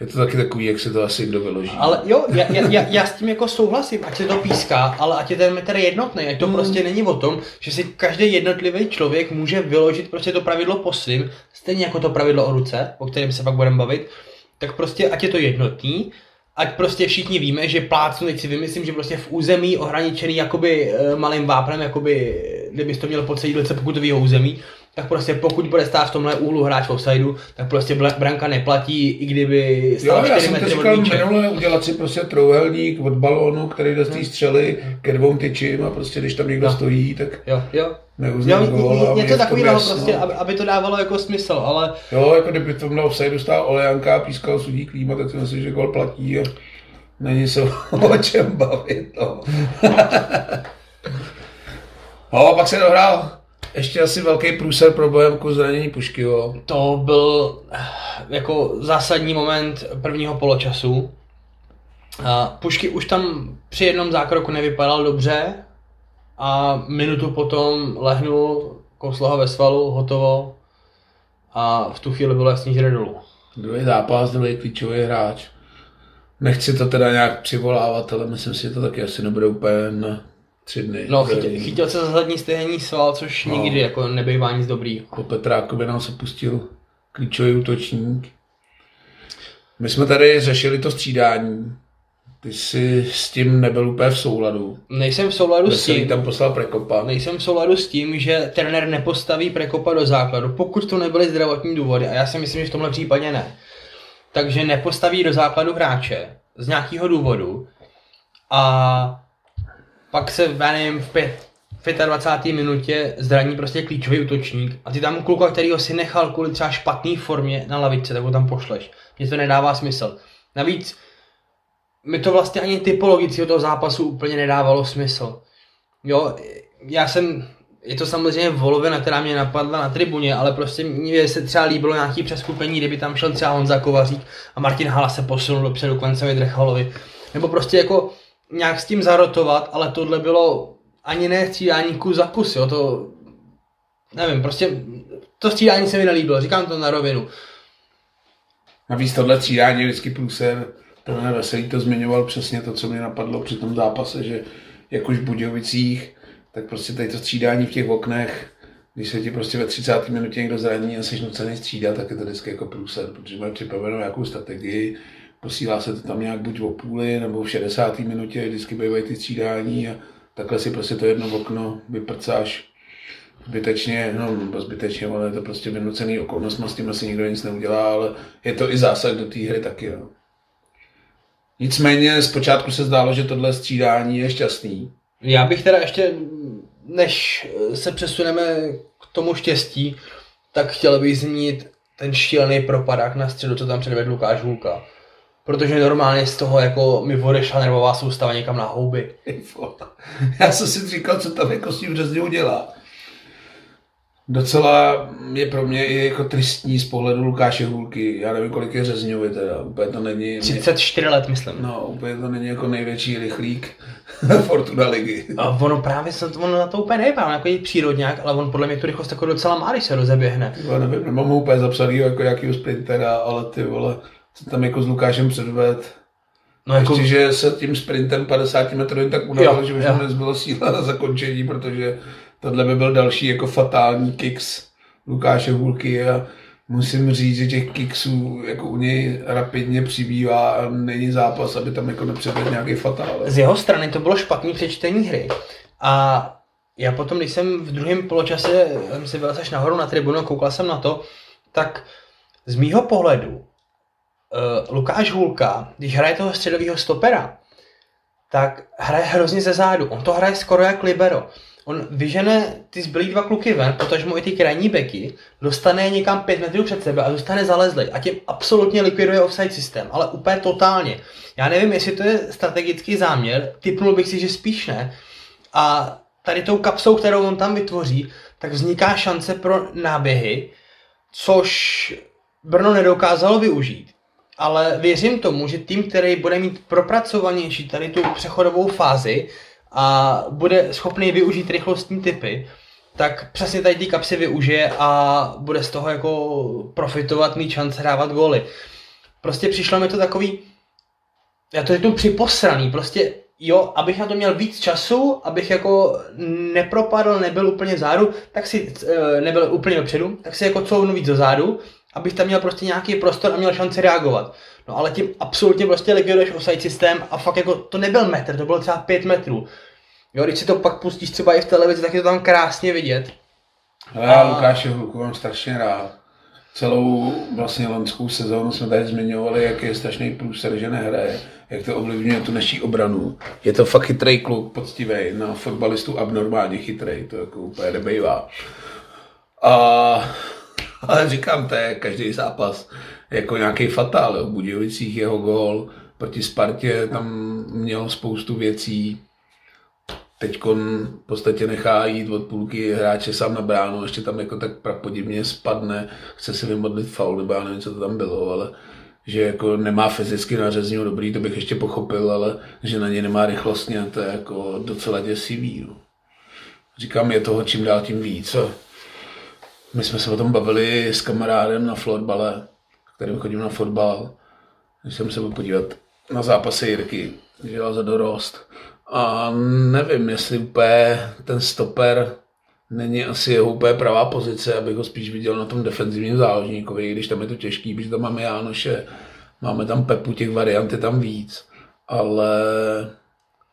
je to taky takový, jak se to asi kdo vyloží. Ale jo, já, já, já, s tím jako souhlasím, ať se to píská, ale ať je ten metr jednotný, ať to hmm. prostě není o tom, že si každý jednotlivý člověk může vyložit prostě to pravidlo po svým, stejně jako to pravidlo o ruce, o kterém se pak budeme bavit, tak prostě ať je to jednotný, ať prostě všichni víme, že plácnu, teď si vymyslím, že prostě v území ohraničený jakoby e, malým vápnem, jakoby, kdybys to měl po celý pokutového území, tak prostě pokud bude stát v tomhle úhlu hráč v offsideu, tak prostě branka neplatí, i kdyby stál jo, 4 metry říkal minule, udělat si prostě trouhelník od balónu, který jde z té střely ke dvou tyčím a prostě když tam někdo no. stojí, tak jo, jo. Neuzná jo, gól. Něco takového prostě, aby, aby, to dávalo jako smysl, ale... Jo, jako kdyby to mělo offsideu stál Olejanka a pískal sudí klíma, tak si myslím, že gól platí a není se o čem bavit. No. no a pak se dohrál ještě asi velký průser pro Bohemku zranění pušky, jo. To byl jako zásadní moment prvního poločasu, A Pušky už tam při jednom zákroku nevypadal dobře a minutu potom lehnul, kouslo ho ve svalu, hotovo a v tu chvíli bylo jasný, že jde dolů. Druhý zápas, druhý klíčový hráč. Nechci to teda nějak přivolávat, ale myslím si, že to taky asi nebude úplně na tři dny. No, chytil, chytil se za zadní stehní sval, což No. nikdy jako nebývá nic dobrý. Po Petrákovi nám se pustil klíčový útočník. My jsme tady řešili to střídání. Ty jsi s tím nebyl úplně v souladu. Nejsem v souladu s Veselý tím, tam poslal Prekopa. nejsem v souladu s tím, že trenér nepostaví Prekopa do základu, pokud to nebyly zdravotní důvody, a já si myslím, že v tomhle případě ne. Takže nepostaví do základu hráče z nějakého důvodu a pak se, já nevím, v pět, v 25. minutě zraní prostě klíčový útočník a ty tam kluka, který ho si nechal kvůli třeba špatné formě na lavičce, tak ho tam pošleš. Mně to nedává smysl. Navíc mi to vlastně ani typologicky toho zápasu úplně nedávalo smysl. Jo, já jsem, je to samozřejmě volovina, která mě napadla na tribuně, ale prostě mně se třeba líbilo nějaký přeskupení, kdyby tam šel třeba Honza Kovařík a Martin Hala se posunul dopředu k Vencovi Drechalovi. Nebo prostě jako nějak s tím zarotovat, ale tohle bylo ani ne střídání kus za kus, jo, to nevím, prostě to střídání se mi nelíbilo, říkám to na rovinu. Navíc tohle střídání je vždycky průser. Ten Veselý to zmiňoval přesně to, co mě napadlo při tom zápase, že jak už v Budějovicích, tak prostě tady to střídání v těch oknech, když se ti prostě ve 30. minutě někdo zraní a jsi nucený střídat, tak je to vždycky jako průser, protože mají připravenou nějakou strategii, posílá se to tam nějak buď o půli nebo v 60. minutě, vždycky bývají ty střídání a takhle si prostě to jedno okno vyprcáš zbytečně, no zbytečně, ale je to prostě vynucený okolnost, s tím asi nikdo nic neudělá, ale je to i zásah do té hry taky. No. Nicméně zpočátku se zdálo, že tohle střídání je šťastný. Já bych teda ještě, než se přesuneme k tomu štěstí, tak chtěl bych zmínit ten šílený propadák na středu, co tam předvedl Lukáš Hulka. Protože normálně z toho jako mi odešla nervová soustava někam na houby. Já jsem si říkal, co tam jako s tím Řezňou dělá. Docela je pro mě i jako tristní z pohledu Lukáše Hulky. Já nevím, kolik je Řezňovi teda. Úplně to není... 34 let, myslím. No, úplně to není jako největší rychlík Fortuna ligy. A ono právě se to, ono na to úplně nevypadá, on jako je přírodňák, ale on podle mě tu rychlost jako docela má, když se rozeběhne. Já nevím, nemám ho úplně zapsaný jako jakýho sprintera, ale ty vole, co tam jako s Lukášem předved. No jako, Ještě, že se tím sprintem 50 metrovým tak unavil, že už mu nezbylo síla na zakončení, protože tohle by byl další jako fatální kicks Lukáše Hulky a musím říct, že těch kicksů jako u něj rapidně přibývá a není zápas, aby tam jako nepředvedl nějaký fatál. z jeho strany to bylo špatný přečtení hry. A já potom, když jsem v druhém poločase jsem si byl až nahoru na tribunu, koukal jsem na to, tak z mýho pohledu uh, Lukáš Hulka, když hraje toho středového stopera, tak hraje hrozně ze zádu. On to hraje skoro jak libero. On vyžene ty zbylý dva kluky ven, protože i ty krajní beky, dostane je někam pět metrů před sebe a zůstane zalezlý. A tím absolutně likviduje offside systém, ale úplně totálně. Já nevím, jestli to je strategický záměr, typnul bych si, že spíš ne. A tady tou kapsou, kterou on tam vytvoří, tak vzniká šance pro náběhy, což Brno nedokázalo využít. Ale věřím tomu, že tým, který bude mít propracovanější tady tu přechodovou fázi a bude schopný využít rychlostní typy, tak přesně tady ty kapsy využije a bude z toho jako profitovat, mít šance dávat góly. Prostě přišlo mi to takový, já to řeknu připosraný, prostě jo, abych na to měl víc času, abych jako nepropadl, nebyl úplně vzadu, tak si, eh, nebyl úplně dopředu, tak si jako couvnu víc do zádu, abych tam měl prostě nějaký prostor a měl šanci reagovat. No ale tím absolutně prostě likviduješ offside systém a fakt jako to nebyl metr, to bylo třeba pět metrů. Jo, když si to pak pustíš třeba i v televizi, tak je to tam krásně vidět. Ale já A- Lukáše Hulku mám strašně rád. Celou vlastně loňskou sezónu jsme tady zmiňovali, jak je strašný průser, že nehraje, jak to ovlivňuje tu naší obranu. Je to fakt chytrý kluk, poctivý, na fotbalistu abnormálně chytrý, to jako úplně nebejvá. A, ale říkám, to je každý zápas jako nějaký fatál. V Budějovicích jeho gól, proti Spartě tam měl spoustu věcí, teď v podstatě nechá jít od půlky hráče sám na bránu, ještě tam jako tak prapodivně spadne, chce si vymodlit faul, nebo já nevím, co to tam bylo, ale že jako nemá fyzicky nařezení dobrý, to bych ještě pochopil, ale že na ně nemá rychlostně, to je jako docela děsivý. No. Říkám, je toho čím dál tím víc. My jsme se o tom bavili s kamarádem na flotbale, kterým chodím na fotbal. Když jsem se byl podívat na zápasy Jirky, dělal za dorost. A nevím, jestli úplně ten stoper není asi jeho úplně pravá pozice, abych ho spíš viděl na tom defenzivním záložníkovi, když tam je to těžký, protože tam máme Jánoše, máme tam Pepu, těch variant je tam víc, ale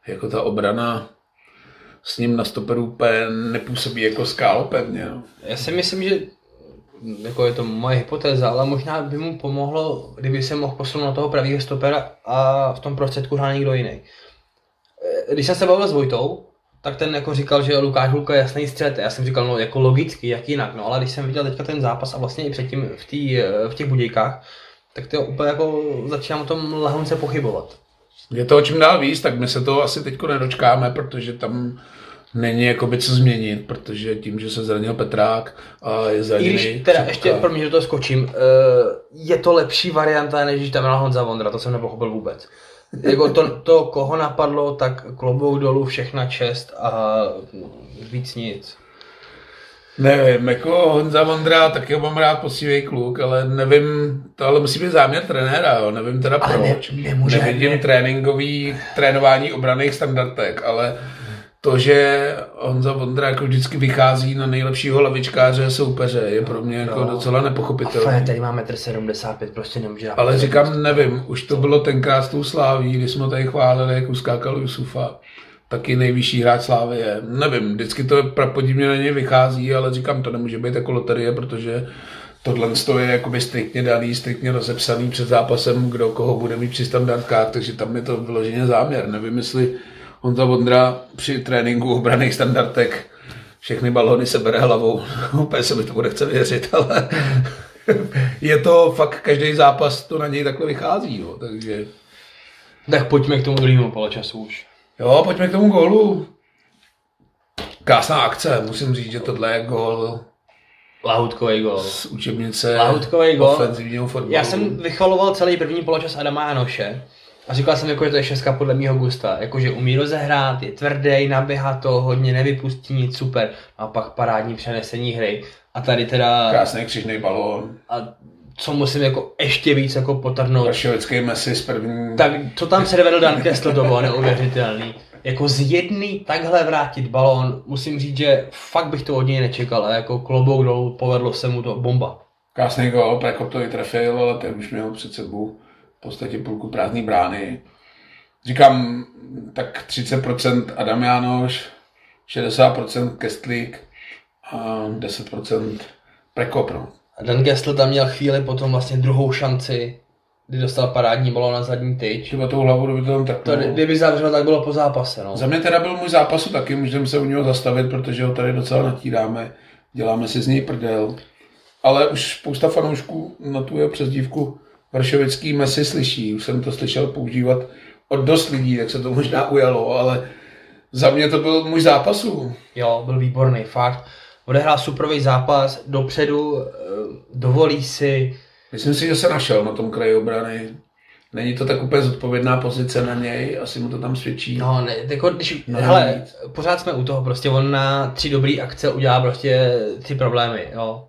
jako ta obrana s ním na stoperu úplně nepůsobí jako skálo pevně. No. Já si myslím, že jako je to moje hypotéza, ale možná by mu pomohlo, kdyby se mohl posunout na toho pravého stopera a v tom prostředku hrál někdo jiný. Když jsem se bavil s Vojtou, tak ten jako říkal, že Lukáš Hulka je jasný střed. Já jsem říkal, no jako logicky, jak jinak. No ale když jsem viděl teďka ten zápas a vlastně i předtím v, tý, v těch budějkách, tak to úplně jako začínám o tom lehonce pochybovat. Je to o čím dál víc, tak my se to asi teďko nedočkáme, protože tam není jakoby co změnit, protože tím, že se zranil Petrák a je zraněný... I když teda ještě, pro mě, že to skočím, eh, je to lepší varianta, než když tam byl Honza Vondra, to jsem nepochopil vůbec. Jako to, to, koho napadlo, tak klobouk dolů, všechna čest a víc nic. Nevím, jako Honza Vondra, taky ho mám rád poctivý kluk, ale nevím, to ale musí být záměr trenéra, jo. nevím teda ale proč. Ne, nemůže, Nevidím ne. tréninkový, trénování obraných standardek, ale to, že Honza Vondra jako vždycky vychází na nejlepšího lavičkáře soupeře, je pro mě jako no. docela nepochopitelné. A tady máme 1,75 m, prostě nemůže Ale říkám, nevím, už to bylo tenkrát s tou Sláví, když jsme tady chválili, jak uskákal Jusufa taky nejvyšší hráč Slávy je. Nevím, vždycky to prapodivně na něj vychází, ale říkám, to nemůže být jako loterie, protože tohle je jakoby striktně daný, striktně rozepsaný před zápasem, kdo koho bude mít při standardkách, takže tam je to vyloženě záměr. Nevím, jestli Honza Vondra při tréninku obraných standardek všechny balony sebere hlavou. Úplně se mi to bude chce věřit, ale je to fakt každý zápas, to na něj takhle vychází. Jo, takže... Tak pojďme k tomu druhému poločasu už. Jo, pojďme k tomu gólu. Krásná akce, musím říct, že tohle je gól. Lahutkový gól. Z učebnice Lahutkový gól. ofenzivního fotbalu. Já jsem vychvaloval celý první poločas Adama Janoše. A říkal jsem, jako, že to je šestka podle mého gusta. Jakože umí rozehrát, je tvrdý, naběhá to, hodně nevypustí nic, super. A pak parádní přenesení hry. A tady teda... Krásný křižný balón. A co musím jako ještě víc jako potrhnout. Vršovický Messi z první... Tak co tam předvedl Dan Kessler, to bylo neuvěřitelný. Jako z jedný takhle vrátit balón, musím říct, že fakt bych to od něj nečekal. A jako klobouk dolů povedlo se mu to bomba. Krásný gol, Prekop to i trefil, ale ten už měl před sebou v podstatě půlku prázdné brány. Říkám, tak 30% Adam Jánoš, 60% Kestlík a 10% Prekop. No. Dan Gessler tam měl chvíli potom vlastně druhou šanci, kdy dostal parádní balón na zadní tyč. Třeba tou hlavu, kdyby to tam tak to, Kdyby zavřel, tak bylo po zápase. No. Za mě teda byl můj zápasu taky, můžeme se u něho zastavit, protože ho tady docela natíráme, děláme si z něj prdel. Ale už spousta fanoušků na tu jeho přezdívku Vršovický Messi slyší. Už jsem to slyšel používat od dost lidí, tak se to možná ujalo, ale za mě to byl můj zápasu. Jo, byl výborný, fakt odehrál superový zápas, dopředu, eh, dovolí si. Myslím si, že se našel na tom kraji obrany. Není to tak úplně zodpovědná pozice na něj, asi mu to tam svědčí. No, ne, jako když, no, hele, pořád jsme u toho, prostě on na tři dobré akce udělá prostě ty problémy, jo.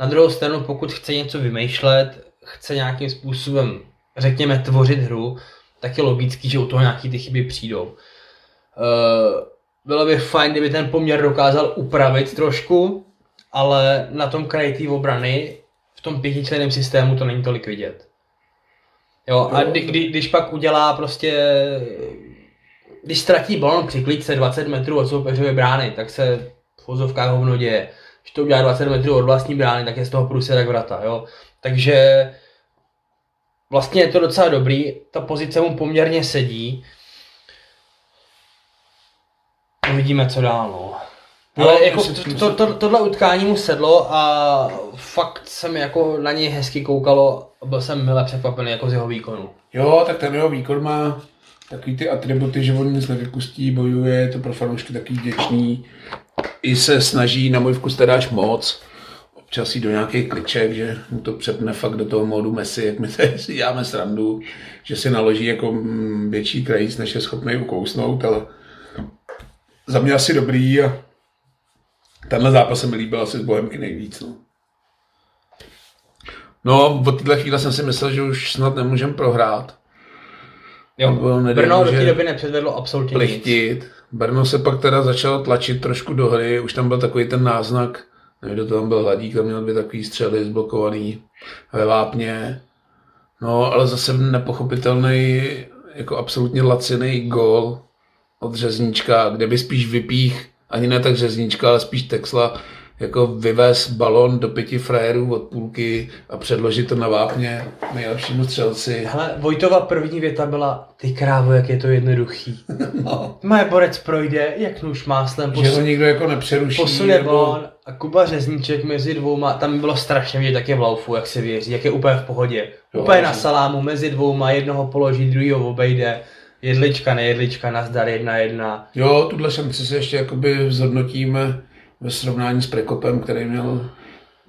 Na druhou stranu, pokud chce něco vymýšlet, chce nějakým způsobem, řekněme, tvořit hru, tak je logický, že u toho nějaký ty chyby přijdou. Uh, bylo by fajn, kdyby ten poměr dokázal upravit trošku, ale na tom kraji té obrany v tom pětičleném systému to není tolik vidět. Jo, a kdy, kdy, když pak udělá prostě, když ztratí balon při klíčce 20 metrů od soupeřové brány, tak se v vozovkách hovno děje. Když to udělá 20 metrů od vlastní brány, tak je z toho průsědek vrata, jo. Takže vlastně je to docela dobrý, ta pozice mu poměrně sedí, Uvidíme, co dál, no. Ale no, jako to, to, to, tohle utkání mu sedlo a fakt se mi jako na něj hezky koukalo a byl jsem milé překvapený jako z jeho výkonu. Jo, tak ten jeho výkon má takový ty atributy, že on nic nevypustí, bojuje, je to pro fanoušky taky vděčný. I se snaží, na můj vkus teda až moc, občas jít do nějakých kliček, že mu to přepne fakt do toho módu Messi, jak my tady si děláme srandu, že si naloží jako větší krajíc, než je schopný ukousnout, ale za mě asi dobrý a tenhle zápas se mi líbil asi z Bohemky nejvíc. No. No, od téhle chvíle jsem si myslel, že už snad nemůžeme prohrát. Jo, Nebo nedej Brno do té doby nepředvedlo absolutně nic. Plichtit. Brno se pak teda začalo tlačit trošku do hry, už tam byl takový ten náznak, nevím, kdo to tam byl Hladík, tam měl dvě takový střely zblokovaný ve vápně. No, ale zase nepochopitelný, jako absolutně laciný gól od Řezníčka, kde by spíš vypích, ani ne tak Řezníčka, ale spíš Texla, jako vyvez balon do pěti frajerů od půlky a předložit to na vápně nejlepšímu střelci. Hele, Vojtova první věta byla, ty krávo, jak je to jednoduchý. No. Moje borec projde, jak nůž máslem, Že ho nikdo jako nepřeruší. posune nebo- balón a Kuba Řezníček mezi dvouma, tam bylo strašně vidět, jak je v laufu, jak se věří, jak je úplně v pohodě. Jo, úplně na salámu, mezi dvouma, jednoho položí, druhýho obejde, jedlička, nejedlička, nazdar, jedna, jedna. Jo, tuhle šanci si ještě jakoby zhodnotíme ve srovnání s Prekopem, který měl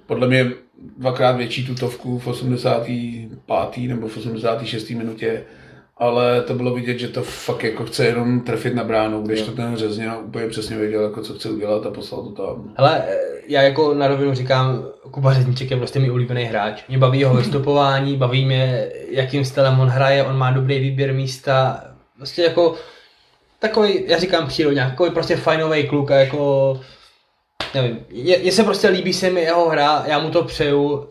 podle mě dvakrát větší tutovku v 85. nebo v 86. minutě, ale to bylo vidět, že to fakt jako chce jenom trefit na bránu, když to ten řezně úplně přesně věděl, jako co chce udělat a poslal to tam. Hele, já jako na rovinu říkám, Kuba Řezníček je prostě můj oblíbený hráč. Mě baví jeho vystupování, baví mě, jakým stylem on hraje, on má dobrý výběr místa. Prostě jako takový, já říkám přírodně, takový prostě fajnový kluk a jako, nevím, je se prostě líbí se mi jeho hra, já mu to přeju, uh,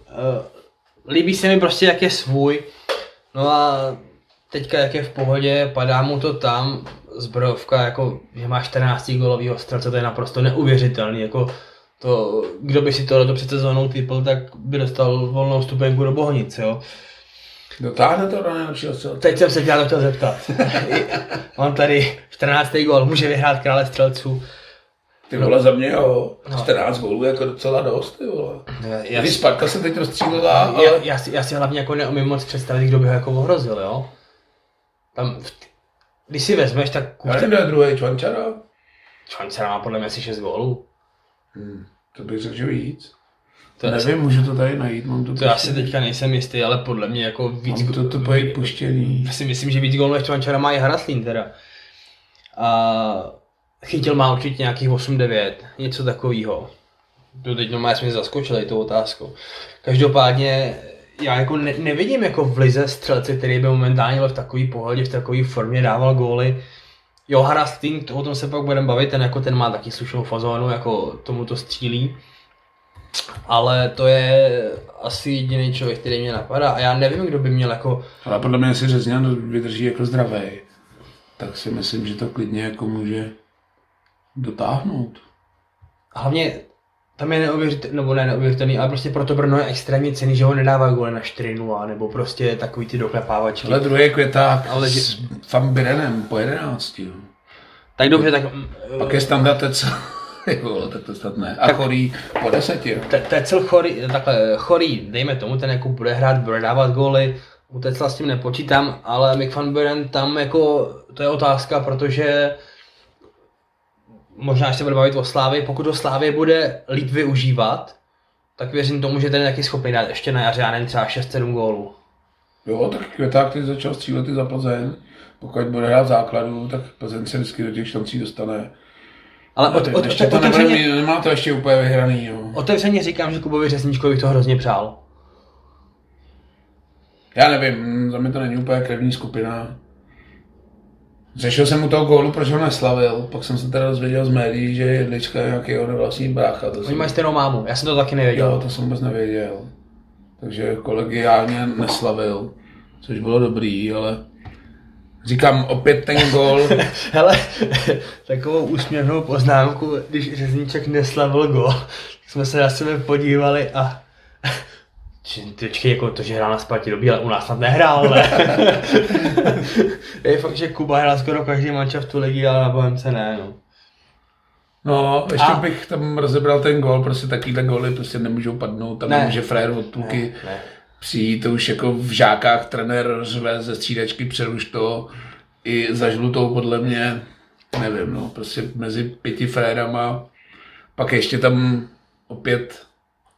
líbí se mi prostě, jak je svůj, no a teďka jak je v pohodě, padá mu to tam, zbrojovka, jako, že má 14 golovýho střelce, to je naprosto neuvěřitelný, jako to, kdo by si tohle před sezónou typl, tak by dostal volnou stupenku do Bohonic, jo. Dotáhne to do nejlepšího střelce. Teď jsem se tě na to zeptat. Mám tady 14. gol, může vyhrát krále střelců. Ty vole, za mě jo, No. 14 gólů jako docela dost, ty vole. Já, Když Sparta se teď rozstřílila, ale... já, já, si, já si hlavně jako neumím moc představit, kdo by ho jako ohrozil, jo. Tam, když si vezmeš, tak Já nevím, druhý, Čvančara? Švancer má podle mě asi 6 gólů. Hmm, to bych řekl, že víc. To Nevím, můžu to tady najít, mám to to já si teďka nejsem jistý, ale podle mě jako víc... Mám to tu pojít puštěný. Já si myslím, že víc gólů než Čvančara má i Haraslín teda. A chytil má určitě nějakých 8-9, něco takového. To teď normálně jsme zaskočili tou otázkou. Každopádně já jako ne, nevidím jako v lize střelce, který by momentálně byl v takové pohodě, v takové formě, dával góly. Jo, Harastin, o tom se pak budeme bavit, ten, jako ten má taky slušnou fazónu, jako tomu to střílí. Ale to je asi jediný člověk, který mě napadá a já nevím, kdo by měl jako Ale podle mě, jestli Řezňan vydrží jako zdravý, tak si myslím, že to klidně jako může dotáhnout. Hlavně tam je neuvěřitelný, nebo ne neuvěřitelný, ale prostě pro to Brno je extrémně cený, že ho nedává góly na 4-0, nebo prostě takový ty doklepávačky. Ale druhý květák Ale ale že- s Van Birenem po 11. Jo. Tak dobře, tak Pak je standard Tecel. Tak to snad ne. A chorý po deseti. te- Tecel chorý, takhle chorý, dejme tomu, ten jako bude hrát, bude dávat góly, u Tecla s tím nepočítám, ale Mick van Buren tam jako, to je otázka, protože možná, až se bude bavit o Slávě, pokud to Slávě bude líp využívat, tak věřím tomu, že ten je taky schopný dát ještě na jaře, já nevím, třeba 6-7 gólů. Jo, tak květák teď začal střílet i za Plzeň. Pokud bude hrát základu, tak Plzeň se vždycky do těch šancí dostane. Ale od, od, ještě to otevřeně, nebude, nemá to ještě úplně vyhraný. Jo. otevřeně říkám, že Kubovi Řezničkovi to hrozně přál. Já nevím, za mě to není úplně krevní skupina. Řešil jsem u toho gólu, proč ho neslavil, pak jsem se teda dozvěděl z médií, že Jedlička je nějaký jeho vlastní brácha. To Oni jsem, mají stejnou mámu, já jsem to taky nevěděl. jo, to jsem vůbec nevěděl. Takže kolegiálně neslavil, což bylo dobrý, ale říkám opět ten gól, Hele, takovou úsměvnou poznámku, když Řezníček neslavil gol, tak jsme se na sebe podívali a Počkej, jako to, že hrál na Spartě dobrý, ale u nás snad nehrál, ne? je fakt, že Kuba hrál skoro každý manšaftu ligy, ale na Bohemce ne, no. No, ještě A- bych tam rozebral ten gól, prostě takovýhle góly prostě nemůžou padnout, tam Ne. nemůže frajer od půlky Ne, ne. Přijít, to už jako v žákách trenér řve ze střídačky, přeruš to, i za žlutou podle mě, nevím, no, prostě mezi pěti frérama, pak ještě tam opět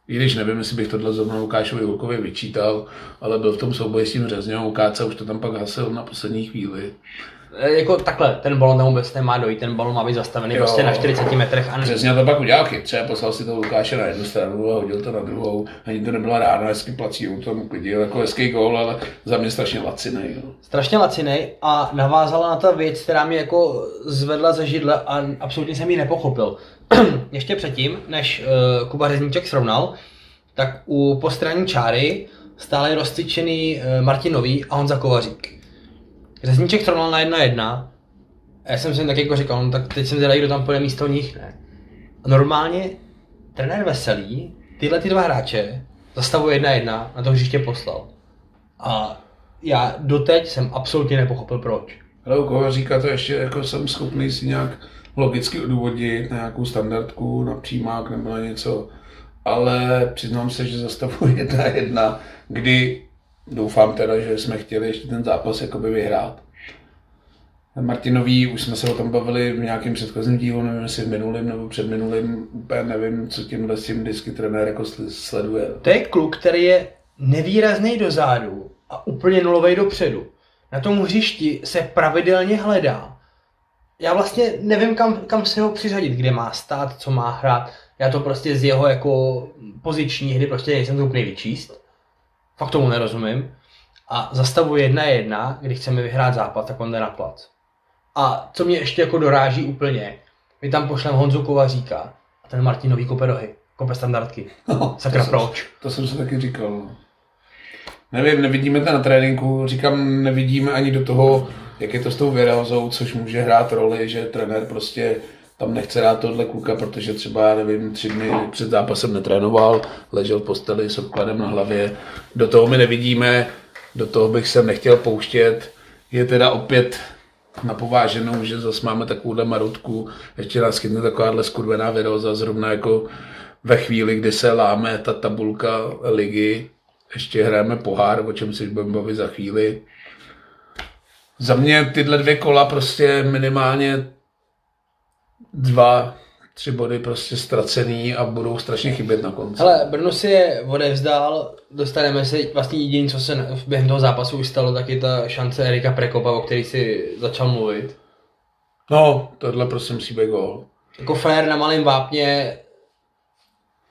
I když nevím, jestli bych tohle zrovna Lukášovi Hulkovi vyčítal, ale byl v tom souboji s tím Řezňou, Káca už to tam pak hasil na poslední chvíli. E, jako takhle, ten balon tam vůbec nemá dojít, ten balon má být zastavený Jo. prostě na 40 metrech a Řezňa to pak udělal chytře, poslal si toho Lukáše na jednu stranu a hodil to na druhou. Ani to nebyla rána, hezky plací, on to uklidil jako hezký gól, ale za mě strašně lacinej. No. strašně lacinej a navázala na ta věc, která mě jako zvedla ze židle a absolutně jsem ji nepochopil. Ještě předtím, než uh, Kuba Řezníček srovnal, tak u postranní čáry stále roztyčený uh, Martin Nový a Honza Kovařík. Řezníček srovnal na jedna jedna a já jsem si tak jako říkal, no, tak teď jsem zvědavý, kdo tam půjde místo nich, ne. A normálně trenér Veselý tyhle ty dva hráče za stavu 1-1 na to hřiště poslal. A já doteď jsem absolutně nepochopil proč. Ale u Kovaříka to ještě jako jsem schopný si nějak logicky odůvodnit na nějakou standardku, na přímák nebo na něco. Ale přiznám se, že zastavuji jedna jedna, kdy doufám teda, že jsme chtěli ještě ten zápas jakoby vyhrát. Martinový, už jsme se o tom bavili v nějakém předchozím dílu, nevím jestli v minulým nebo před minulým, úplně nevím, co tímhle s tím vždycky trenér jako sl- sleduje. To je kluk, který je nevýrazný dozadu a úplně nulový dopředu. Na tom hřišti se pravidelně hledá. Já vlastně nevím, kam, kam se ho přiřadit, kde má stát, co má hrát. Já to prostě z jeho jako poziční hry prostě nejsem schopný vyčíst. Fakt tomu nerozumím. A za stavu jedna je jedna, kdy chceme vyhrát zápas, tak on jde na plac. A co mě ještě jako doráží úplně, my tam pošleme Honzu Kovaříka a ten Martinový kope rohy, kope standardky. No, Sakra, to jsem- proč? To jsem se taky říkal. no. Nevím, nevidíme to na tréninku, říkám, nevidíme ani do toho, jak je to s tou Virelzou, což může hrát roli, že trenér prostě tam nechce dát tohle kluka, protože třeba, já nevím, tři dny před zápasem netrénoval, ležel v posteli s odkladem na hlavě. Do toho my nevidíme, do toho bych se nechtěl pouštět. Je teda opět na pováženou, že zase máme takovouhle marutku, ještě nás chytne takováhle skurvená viróza, zrovna jako ve chvíli, kdy se láme ta tabulka ligy, ještě hrajeme pohár, o čem si budeme bavit za chvíli. Za mě tyhle dvě kola prostě minimálně dva, tři body prostě ztracený a budou strašně chybět na konci. Hele, Brno si je odevzdal, dostaneme se, vlastně jediný, co se během toho zápasu už stalo, tak je ta šance Erika Prekopa, o který si začal mluvit. No, tohle prostě musí být gól. Jako frér na malém vápně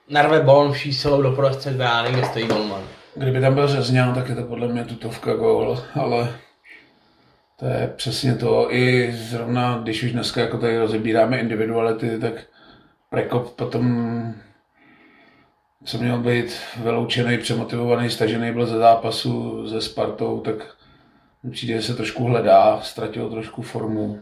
narve balon vší silou do prostřed brány, kde stojí golman. Kdyby tam byl řezňan, tak je to podle mě tutovka gól, ale to je přesně to. I zrovna, když už dneska jako tady rozebíráme individuality, tak Prekop potom co měl být vyloučený, přemotivovaný, stažený byl ze zápasu se Spartou, tak že se trošku hledá, ztratil trošku formu.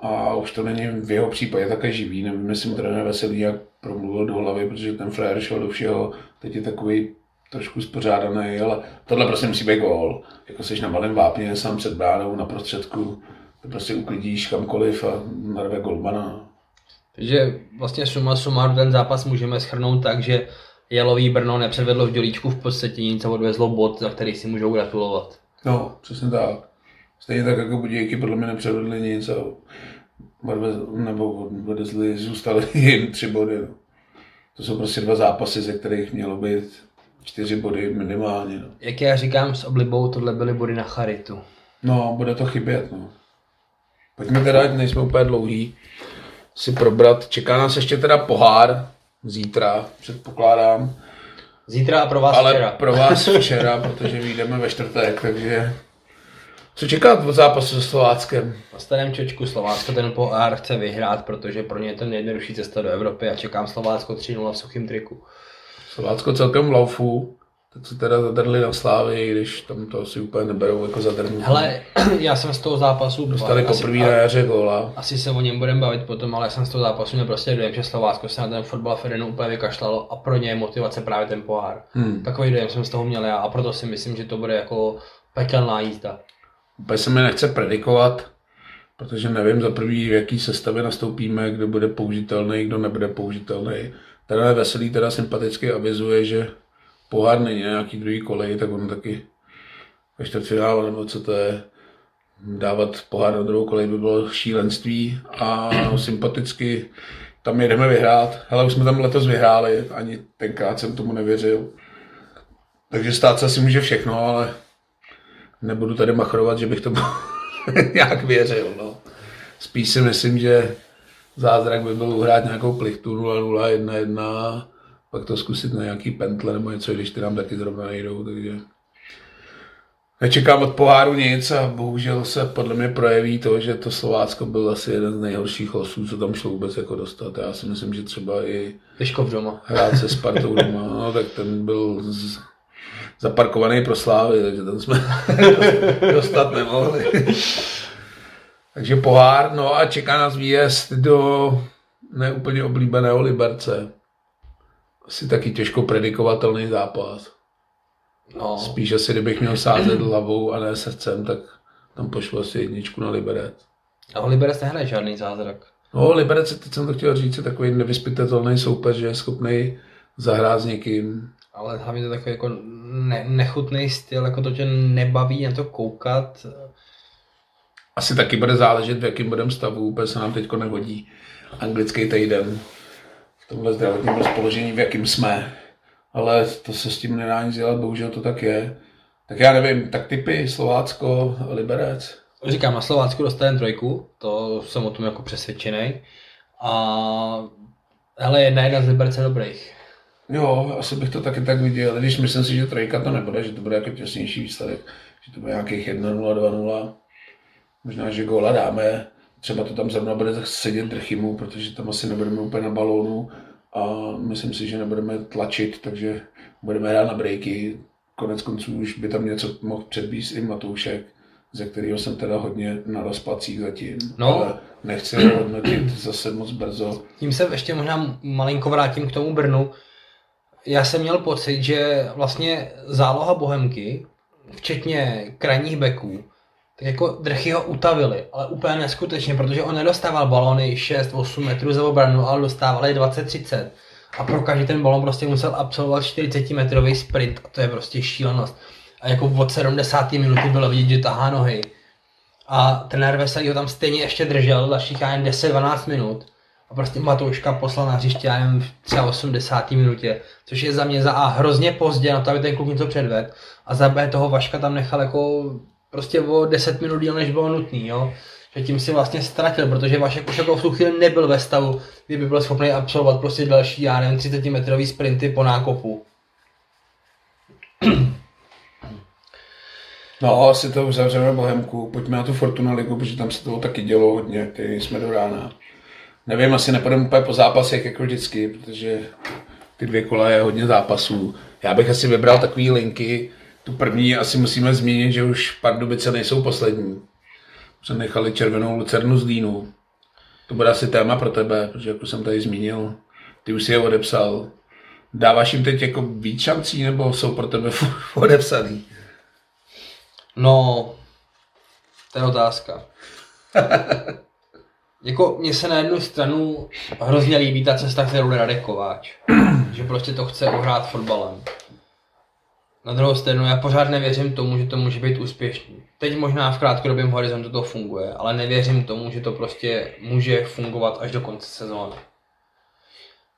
A už to není v jeho případě také živý. Nevím, jestli mu trenér Veselý jak promluvil do hlavy, protože ten frajer šel do všeho. Teď je takový trošku spořádaný, ale tohle prostě musí být gól. Jako jsi na malém vápně, sám před bránou, na prostředku, to prostě uklidíš kamkoliv a narve golmana. Takže vlastně suma sumarum ten zápas můžeme schrnout tak, že Jalový Brno nepředvedlo v dělíčku v podstatě nic a odvezlo bod, za který si můžou gratulovat. No, přesně tak. Stejně tak jako Budějky podle mě nepřevedli nic a nebo odvezli, zůstaly jen tři body. No. To jsou prostě dva zápasy, ze kterých mělo být čtyři body minimálně. No, Jak já říkám s oblibou, tohle byly body na charitu. no bude to chybět. No. Pojďme teda, ať nejsme úplně dlouhý, si probrat. Čeká nás ještě teda pohár zítra, předpokládám. Zítra a pro vás Ale včera. pro vás včera, protože vyjdeme ve čtvrtek, takže co čekat od zápasu se Slováckem? Na starém čočku Slovácko ten pohár chce vyhrát, protože pro ně je to nejjednodušší cesta do Evropy a čekám Slovácko 3-0 v suchým triku. Slovácko celkem v laufu, tak se teda zadrli na Slávy, i když tam to asi úplně neberou jako zadrnutí. Hele, já jsem z toho zápasu... Dostali poprvé na jaře góla. Asi se o něm budeme bavit potom, ale já jsem z toho zápasu měl prostě dojem, že Slovácko se na ten fotbal Ferenu úplně vykašlalo a pro ně je motivace právě ten pohár. Hmm. Takový dojem jsem z toho měl já a proto si myslím, že to bude jako pekelná jízda. Úplně se mi nechce predikovat, protože nevím za prvý, v jaký sestavě nastoupíme, kdo bude použitelný, kdo nebude použitelný. Teda Veselý teda sympaticky avizuje, že pohár není nějaký druhý kolej, tak on taky ve čtvrtfinále, nebo co to je, dávat pohár na druhou kolej by bylo šílenství a sympaticky tam jedeme vyhrát. Hele, už jsme tam letos vyhráli, ani tenkrát jsem tomu nevěřil. Takže stát se asi může všechno, ale nebudu tady machrovat, že bych tomu nějak věřil. No. Spíš si myslím, že zázrak by byl uhrát nějakou plichtu 0-0, 1-1, pak to zkusit na nějaký pentle nebo něco, když ty nám taky zrovna nejdou, takže nečekám od poháru nic a bohužel se podle mě projeví to, že to Slovácko byl asi jeden z nejhorších losů, co tam šlo vůbec jako dostat. Já si myslím, že třeba i Vyškov doma. hrát se Spartou doma, no, tak ten byl z, zaparkovaný pro slávy, takže ten jsme dostat nemohli. Takže pohár, no a čeká nás výjezd do neúplně oblíbeného Liberce. Asi taky těžko predikovatelný zápas. No, Spíš asi, kdybych měl sázet hlavou a ne srdcem, tak tam pošlu asi jedničku na Liberec. a Liberec nehraje žádný zázrak. No, Liberec, teď jsem to chtěl říct, je takový nevyspytatelný soupeř, že je schopný zahrát s někým. Ale hlavně to je takový jako ne, nechutný styl, jako to tě nebaví na to koukat. Asi taky bude záležet, v jakém budeme stavu, úplně se nám teď nehodí anglický týden v tomhle zdravotním rozpoložení, v jakém jsme. Ale to se s tím nedá nic dělat, bohužel to tak je. Tak já nevím, tak typy Slovácko, Liberec. Říkám, na Slovácku dostaneme trojku, to jsem o tom jako přesvědčený. A hele, jedna jedna z Liberce dobrých. Jo, asi bych to taky tak viděl, když myslím si, že trojka to nebude, že to bude jako těsnější výsledek, že to bude nějakých 1-0, 2-0. Možná, že góla dáme, třeba to tam zrovna bude sedět Drchymu, protože tam asi nebudeme úplně na balónu a myslím si, že nebudeme tlačit, takže budeme hrát na breaky. Konec konců už by tam něco mohl předbíst i Matoušek, ze kterého jsem teda hodně na rozpacích zatím, No. ale nechci ho hodnotit zase moc brzo. Tím se ještě možná malinko vrátím k tomu Brnu. Já jsem měl pocit, že vlastně záloha Bohemky, včetně krajních beků, jako drchy ho utavili, ale úplně neskutečně, protože on nedostával balony 6-8 metrů za obranu, ale dostával je 20-30. A pro každý ten balon prostě musel absolvovat 40 metrový sprint a to je prostě šílenost. A jako od 70. minuty bylo vidět, že tahá nohy. A trenér Veselý ho tam stejně ještě držel dalších jen 10-12 minut. A prostě Matouška poslal na hřiště, já nevím, v třeba 80. minutě, což je za mě za A hrozně pozdě na to, aby ten kluk něco předved. A za B toho Vaška tam nechal jako prostě o 10 minut díl, než bylo nutný, jo. Že tím si vlastně ztratil, protože Vašek už jako v tu chvíli nebyl ve stavu, kdyby byl schopný absolvovat prostě další, já nevím, 30 metrový sprinty po nákopu. No, asi to uzavřeme Bohemku. Pojďme na tu Fortuna ligu, protože tam se toho taky dělo hodně, který jsme do rána. Nevím, asi nepůjdeme úplně po zápasech jako vždycky, protože ty dvě kola je hodně zápasů. Já bych asi vybral takové linky. Tu první asi musíme zmínit, že už Pardubice nejsou poslední. Přenechali červenou lucernu z Línu. To bude asi téma pro tebe, protože jako jsem tady zmínil, ty už si je odepsal. Dáváš jim teď jako víc šancí, nebo jsou pro tebe odepsaný? No, to je otázka. jako mně se na jednu stranu hrozně líbí ta cesta, kterou jde Radek Kováč. že prostě to chce uhrát fotbalem. Na druhou stranu já pořád nevěřím tomu, že to může být úspěšný. Teď možná v krátkodobém horizontu to funguje, ale nevěřím tomu, že to prostě může fungovat až do konce sezóny.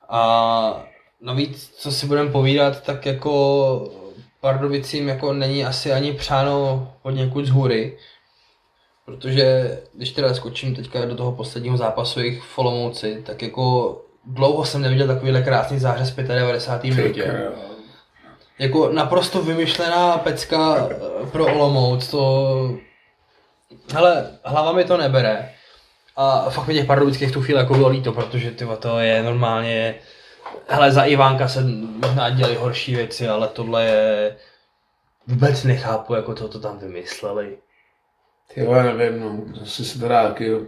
A navíc, co si budeme povídat, tak jako Pardubicím jako není asi ani přáno od někud z hůry, protože když teda skočím teďka do toho posledního zápasu jejich v Olomouci, tak jako dlouho jsem neviděl takovýhle krásný zářez v 95. minutě. Jako naprosto vymyšlená pecka eh, pro Olomouc, to... Hele, hlava mi to nebere. A fakt mi těch pardubických tu chvíli jako bylo líto, protože tyva, to je normálně... Hele, za Ivánka se možná děli horší věci, ale tohle je... Vůbec nechápu, jako to, to tam vymysleli. Ty vole, nevím, no, zase se teda taky, jo.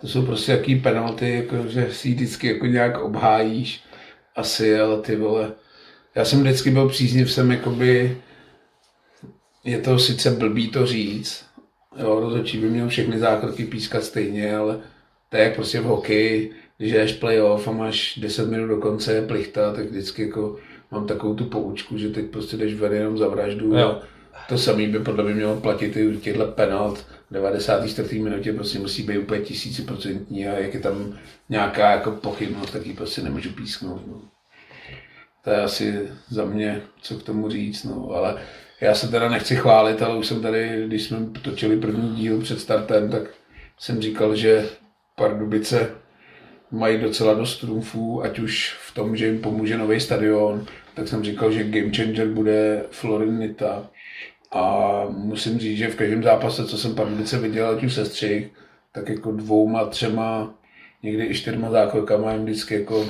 to jsou prostě jaký penalty, jako, že si vždycky jako nějak obhájíš, asi, ale ty vole, já jsem vždycky byl příznivcem, jakoby, je to sice blbý to říct, jo, rozhodčí by měl všechny zákroky pískat stejně, ale to je jak prostě v hokeji, když jdeš playoff a máš 10 minut do konce je plichta, tak vždycky jako mám takovou tu poučku, že teď prostě jdeš ven jenom za vraždu Jo. to samý by podle mě mělo platit i u těchto penalt. v 94. minutě prostě musí být úplně tisíciprocentní a jak je tam nějaká jako pochybnost, tak ji prostě nemůžu písknout. No. To je asi za mě, co k tomu říct, no, ale já se teda nechci chválit, ale už jsem tady, když jsme točili první díl před startem, tak jsem říkal, že Pardubice mají docela dost trumfů, ať už v tom, že jim pomůže nový stadion, tak jsem říkal, že game changer bude Florin Nita. A musím říct, že v každém zápase, co jsem Pardubice viděl, ať už se střih, tak jako dvouma, třema, někdy i čtyřma zákrokama jim vždycky jako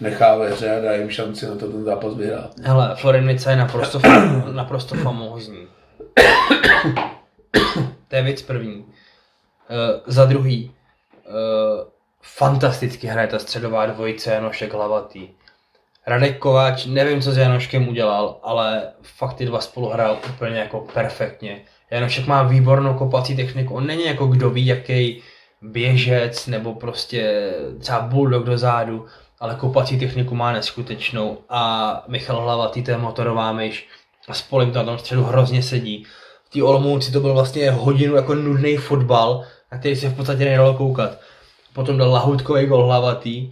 nechá ve hře a dá jim šanci na to ten zápas vyhrát. Hele, Florinice je naprosto, naprosto famózní. to je věc první. Uh, za druhý, uh, fantasticky hraje ta středová dvojice Janošek Hlavatý. Radek Kováč, nevím, co s Janoškem udělal, ale fakt ty dva spolu hrál úplně jako perfektně. Janošek má výbornou kopací techniku, on není jako kdo ví, jaký běžec nebo prostě třeba bulldog do zádu, ale kopací techniku má neskutečnou a Michal Hlavatý, to je motorová myš a spolu to na tom středu hrozně sedí. V té Olomouci to byl vlastně hodinu jako nudný fotbal, na který se v podstatě nedalo koukat. Potom dal lahutkový gol hlavatý,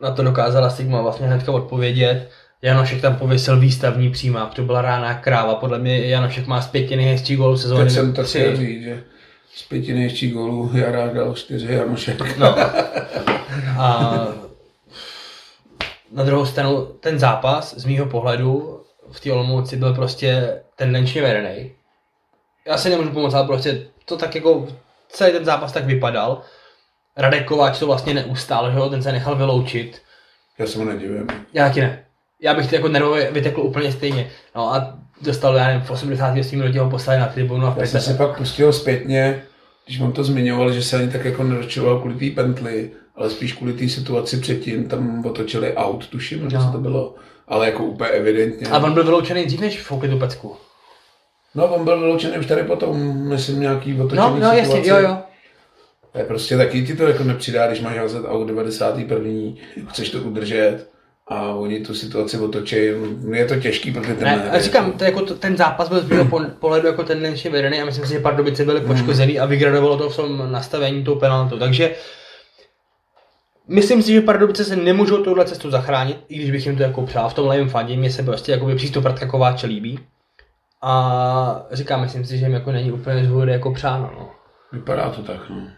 na to dokázala Sigma vlastně hnedka odpovědět. Janošek tam pověsil výstavní přímák, to byla rána kráva. Podle mě Janošek má z pěti nejhezčích gólů sezóny. Teď jsem to chtěl říct, že z pěti nejhezčích gólů Jara dal čtyři Janošek. No. A na druhou stranu ten zápas z mýho pohledu v té Olomouci byl prostě tendenčně vedený. Já si nemůžu pomoct, ale prostě to tak jako celý ten zápas tak vypadal. Radek Kováč to vlastně neustál, že jo, ten se nechal vyloučit. Já se mu nedivím. Já ti ne. Já bych to jako nervově vytekl úplně stejně. No a dostal, já nevím, v 80. minutě ho poslali na tribunu a v Já jsem si pak pustil zpětně, když on to zmiňoval, že se ani tak jako nedočoval kvůli té pently, ale spíš kvůli té situaci předtím, tam otočili aut, tuším, že no. to bylo, ale jako úplně evidentně. A on byl vyloučený dřív než v tu pecku. No, on byl vyloučený už tady potom, myslím, nějaký otočený No, no, jasně, jo, jo. To je prostě taky ti to jako nepřidá, když máš házet aut 91. chceš to udržet a oni tu situaci otočí. Je to těžký pro ty trenéry. Ne, říkám, to, jako to, ten zápas byl z mého pohledu jako tendenčně vedený a myslím si, že Pardubice byly hmm. poškozený a vygradovalo to v tom nastavení tou penaltou. Takže Myslím si, že Pardubice se nemůžou touhle cestu zachránit, i když bych jim to jako přál v tom levém fandě, mně se prostě jako přístup Radka Kováče líbí. A říkám, myslím si, že jim jako není úplně z jako přáno. No. Vypadá to tak, no.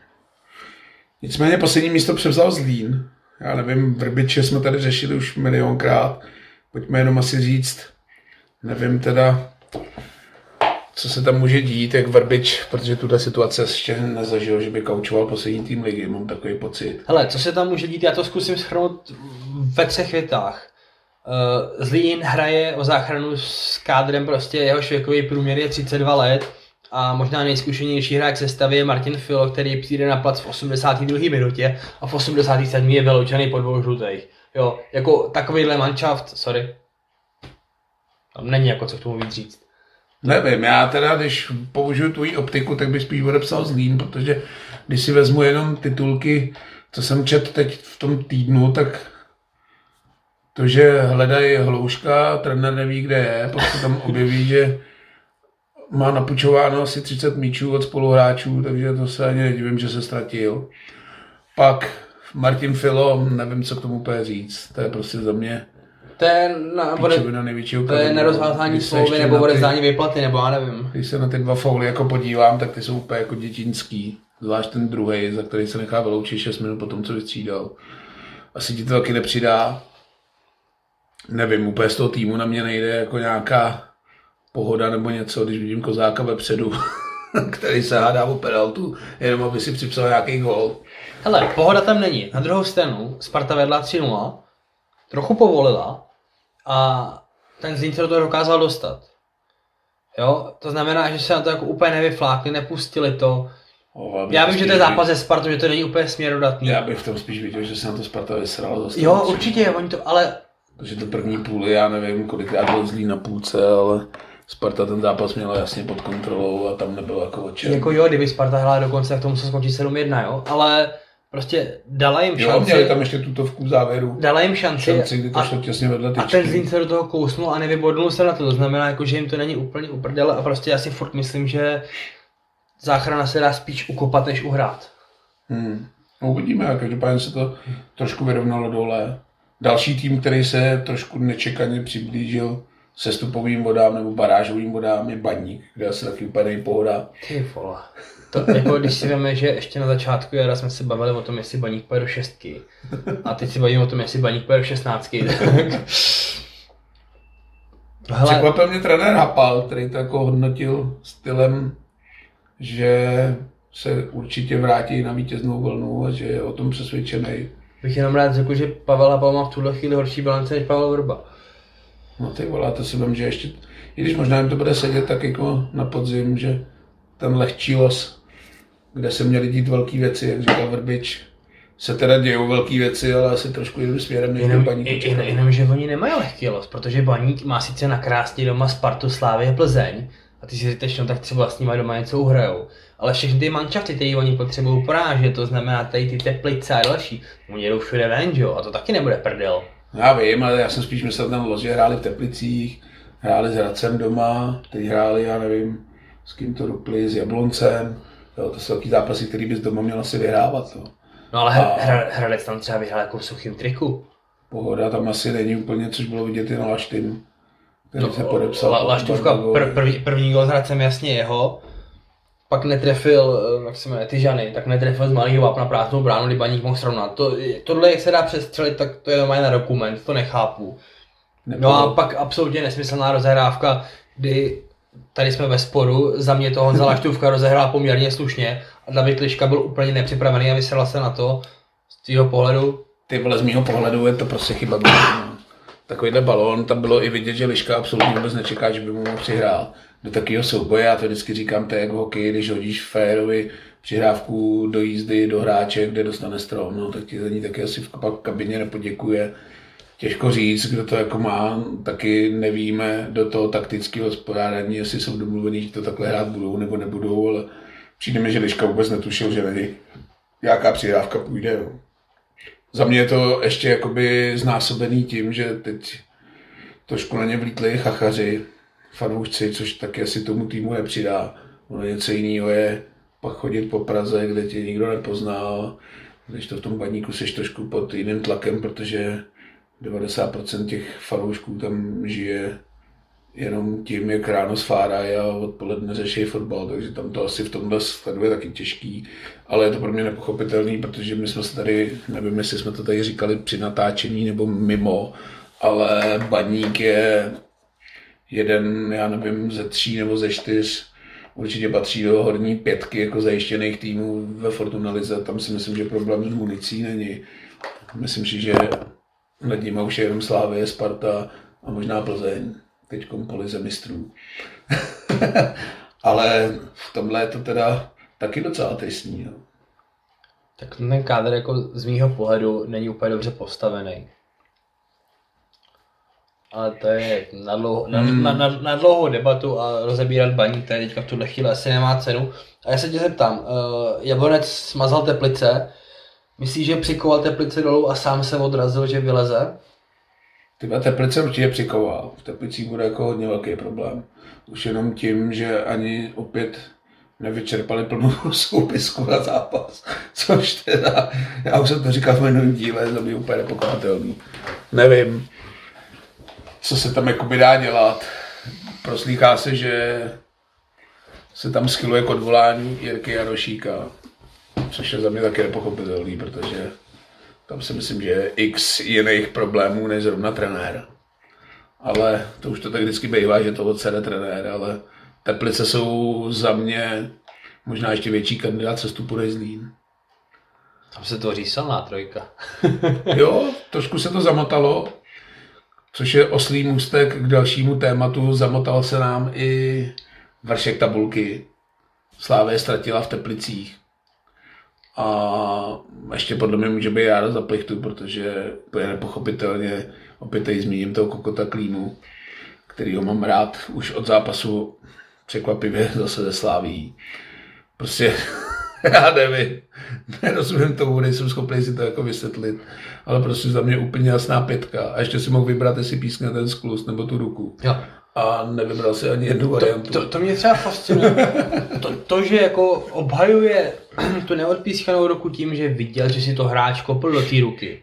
Nicméně poslední místo převzal Zlín. Já nevím, Vrbiče jsme tady řešili už milionkrát. Pojďme jenom asi říct, nevím teda, co se tam může dít, jak Vrbič, protože tuto situace ještě nezažil, že by kaučoval poslední tým ligy, mám takový pocit. Hele, co se tam může dít, já to zkusím schrnout ve třech větách. Uh, Zlín hraje o záchranu s kádrem, prostě jeho věkový průměr je 32 let a možná nejzkušenější hráč sestavy je Martin Filo, který přijde na plac v 82. minutě a v 87. je vyloučený po dvou žlutých. Jo, jako takovýhle manšaft, sorry. Tam není jako co k tomu víc říct. Nevím, já teda, když použiju tvoji optiku, tak bych spíš odepsal Zlín, protože když si vezmu jenom titulky, co jsem čet teď v tom týdnu, tak to, že hledají hlouška, trenér neví, kde je, pak se tam objeví, že má napučováno asi 30 míčů od spoluhráčů, takže to se ani nedivím, že se ztratil. Pak Martin Filo, nevím, co k tomu úplně říct, to je prostě za mě to je, na, bude, to je nerozvázání smlouvy nebo odevzdání vyplaty, nebo já nevím. Když se na ty dva fouly jako podívám, tak ty jsou úplně jako dětinský. Zvlášť ten druhý, za který se nechá vyloučit 6 minut po tom, co vystřídal. Asi ti to taky nepřidá. Nevím, úplně z toho týmu na mě nejde jako nějaká pohoda nebo něco, když vidím kozáka vepředu, který se hádá o penaltu, jenom aby si připsal nějaký gol. Hele, pohoda tam není. Na druhou stranu Sparta vedla 3-0, trochu povolila a ten do toho dokázal dostat. Jo, to znamená, že se na to jako úplně nevyflákli, nepustili to. Oh, já vím, že to je zápas ze Spartu, že to není úplně směrodatný. Já bych v tom spíš viděl, že se na to Sparta vysrala. Jo, určitě, oni to, ale... Protože to první půli, já nevím, kolikrát byl zlý na půlce, ale Sparta ten zápas měla jasně pod kontrolou a tam nebylo jako očem. Jako jo, kdyby Sparta hrála dokonce, tak to musel skončit 7-1, jo, ale prostě dala jim šanci. Jo, měli tam ještě tutovku v závěru. Dala jim šanci. šanci kdy to a, šlo těsně vedle tyčky. A ten Zlín se do toho kousnul a nevybodnul se na to. To znamená, jako, že jim to není úplně uprdele a prostě já si furt myslím, že záchrana se dá spíš ukopat, než uhrát. Hmm. No, uvidíme, každopádně se to trošku vyrovnalo dole. Další tým, který se trošku nečekaně přiblížil sestupovým vodám nebo barážovým vodám je Baník, kde asi taky úplně nejpohoda. Ty vole. To, jako když si víme, že ještě na začátku jara jsme se bavili o tom, jestli Baník půjde do šestky. A teď si bavíme o tom, jestli Baník půjde do šestnáctky. Tak... Hele... Překvapil mě trenér Hapal, který to jako hodnotil stylem, že se určitě vrátí na vítěznou vlnu a že je o tom přesvědčený. Bych jenom rád řekl, že Pavel Hapal má v tuhle chvíli horší bilance než Pavel Vrba. No ty vole, to si vím, že ještě, i když možná jim to bude sedět tak jako na podzim, že ten lehčí los, kde se měli dít velké věci, jak říkal Vrbič, se teda dějou velké věci, ale asi trošku jiným směrem než jenom, baník. Jen, jenom, že oni nemají lehký los, protože baník má sice na krásný doma Spartu, Slávy a Plzeň, a ty si říkáš, no tak třeba s nimi doma něco uhrajou. Ale všechny ty mančafty, které oni potřebují porážet, to znamená tady ty teplice a další, oni jedou všude ven, jo? a to taky nebude prdel. Já vím, ale já jsem spíš myslel ten los, že hráli v Teplicích, hráli s Hradcem doma, teď hráli, já nevím, s kým to rupli, s Jabloncem, jo, to jsou taky zápasy, který bys doma měl asi vyhrávat. Jo. No ale a... Hradec tam třeba vyhrál jako v suchým triku. Pohoda tam asi není úplně, což bylo vidět i na Laštinu, který no, se podepsal. La, Laštovka, pr, první, první gol s Hradcem jasně jeho, pak netrefil, eh, jak se jmenuje, ty Žany, tak netrefil z malého vápna prázdnou bránu, kdy baník mohl srovnat. To, tohle, jak se dá přestřelit, tak to je normálně na dokument, to nechápu. Nebylo. No a pak absolutně nesmyslná rozehrávka, kdy tady jsme ve sporu, za mě to Honza Laštůvka rozehrál poměrně slušně a David Liška byl úplně nepřipravený a vysela se na to z tvého pohledu. Ty vole, z mého pohledu je to prostě chyba. Takovýhle balón, tam bylo i vidět, že Liška absolutně vůbec nečeká, že by mu mohl přihrát do takového souboje. Já to vždycky říkám, to je jako hokej, když hodíš férovi přihrávku do jízdy, do hráče, kde dostane strom, no, tak ti za ní taky asi v kabině nepoděkuje. Těžko říct, kdo to jako má, taky nevíme do toho taktického hospodárání, jestli jsou domluvení, že to takhle hrát budou nebo nebudou, ale přijde mi, že Liška vůbec netušil, že není jaká přihrávka půjde. Jo. Za mě je to ještě jakoby znásobený tím, že teď trošku na ně vlítli chachaři, fanoušci, což taky asi tomu týmu nepřidá. Ono něco jiného je pak chodit po Praze, kde tě nikdo nepozná, když to v tom baníku seš trošku pod jiným tlakem, protože 90% těch fanoušků tam žije jenom tím, jak ráno sfárají a odpoledne řeší fotbal, takže tam to asi v tomhle sledu je taky těžký, ale je to pro mě nepochopitelný, protože my jsme se tady, nevím, jestli jsme to tady říkali při natáčení nebo mimo, ale baník je jeden, já nevím, ze tří nebo ze čtyř určitě patří do horní pětky jako zajištěných týmů ve Fortuna Lize. Tam si myslím, že problém s municí není. Myslím si, že nad nimi už je jenom Slávě, Sparta a možná Plzeň. Teď po lize mistrů. Ale v tomhle je to teda taky docela tristní. No. Tak ten kádr jako z mýho pohledu není úplně dobře postavený ale to je na, dlouho, na, hmm. na, na, na dlouhou debatu a rozebírat baní, tady teďka v tuhle chvíli asi nemá cenu. A já se tě zeptám, uh, Jablonec smazal teplice, myslíš, že přikoval teplice dolů a sám se odrazil, že vyleze? Ty teplice určitě přikoval. V teplicích bude jako hodně velký problém. Už jenom tím, že ani opět nevyčerpali plnou soupisku na zápas. Což teda, já už jsem to říkal v minulém díle, to by úplně nepochopitelný. Nevím co se tam jakoby dá dělat. Proslýchá se, že se tam schyluje k odvolání Jirky Jarošíka, což je za mě taky nepochopitelný, protože tam si myslím, že je x jiných problémů než zrovna trenér. Ale to už to tak vždycky bývá, že to odsede trenér, ale Teplice jsou za mě možná ještě větší kandidát sestupu než Zlín. Tam se to silná trojka. jo, trošku se to zamotalo, což je oslý můstek k dalšímu tématu. Zamotal se nám i vršek tabulky. Slávě ztratila v Teplicích. A ještě podle mě může být ráda za plichtu, protože je nepochopitelně, opět tady zmíním toho kokota Klímu, který ho mám rád už od zápasu překvapivě zase ze Sláví. Prostě já nevím, nerozumím tomu, nejsem schopný si to jako vysvětlit, ale prostě za mě úplně jasná pětka. A ještě si mohl vybrat, jestli pískne ten sklus nebo tu ruku. Jo. a nevybral si ani jednu variantu. To, to mě třeba fascinuje. To, to, že jako obhajuje tu neodpískanou roku tím, že viděl, že si to hráč kopl do té ruky.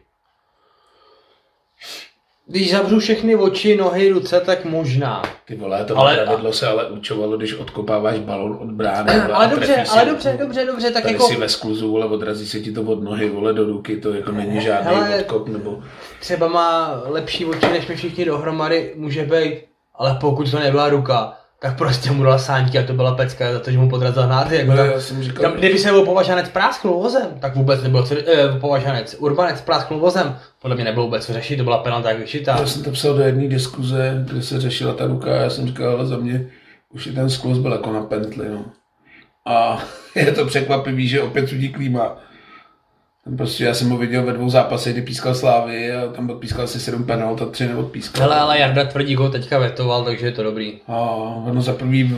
Když zavřu všechny oči, nohy, ruce, tak možná. Ty vole, to Ale- pravidlo se ale určovalo, když odkopáváš balon od brány. vole, Ale dobře, ale ruku. dobře, dobře, dobře, tak Tady jako si ve skluzu, vole, odrazí se ti to od nohy, vole, do ruky, to jako není žádný Hele. odkop, nebo... třeba má lepší oči než my všichni dohromady, může být, ale pokud to nebyla ruka, tak prostě mu dala sánky a to byla pecka za to, že mu podrazil hnáty. Jako No, tam, já jsem říkal, tam, kdyby se byl považanec prásknul vozem, tak vůbec nebylo co, eh, považanec, urbanec prásknul vozem, podle mě nebylo vůbec co řešit, to byla penalta jak vyšitá. Já jsem to psal do jedné diskuze, kde se řešila ta ruka a já jsem říkal, ale za mě už i ten skluz byl jako na pentli, no. A je to překvapivý, že opět sudí klíma. Tam prostě já jsem ho viděl ve dvou zápasech, kdy pískal Slávy a tam odpískal asi sedm penalt a tři neodpískal. Hele, ale Jarda Tvrdík ho teďka vetoval, takže je to dobrý. A ono za prvý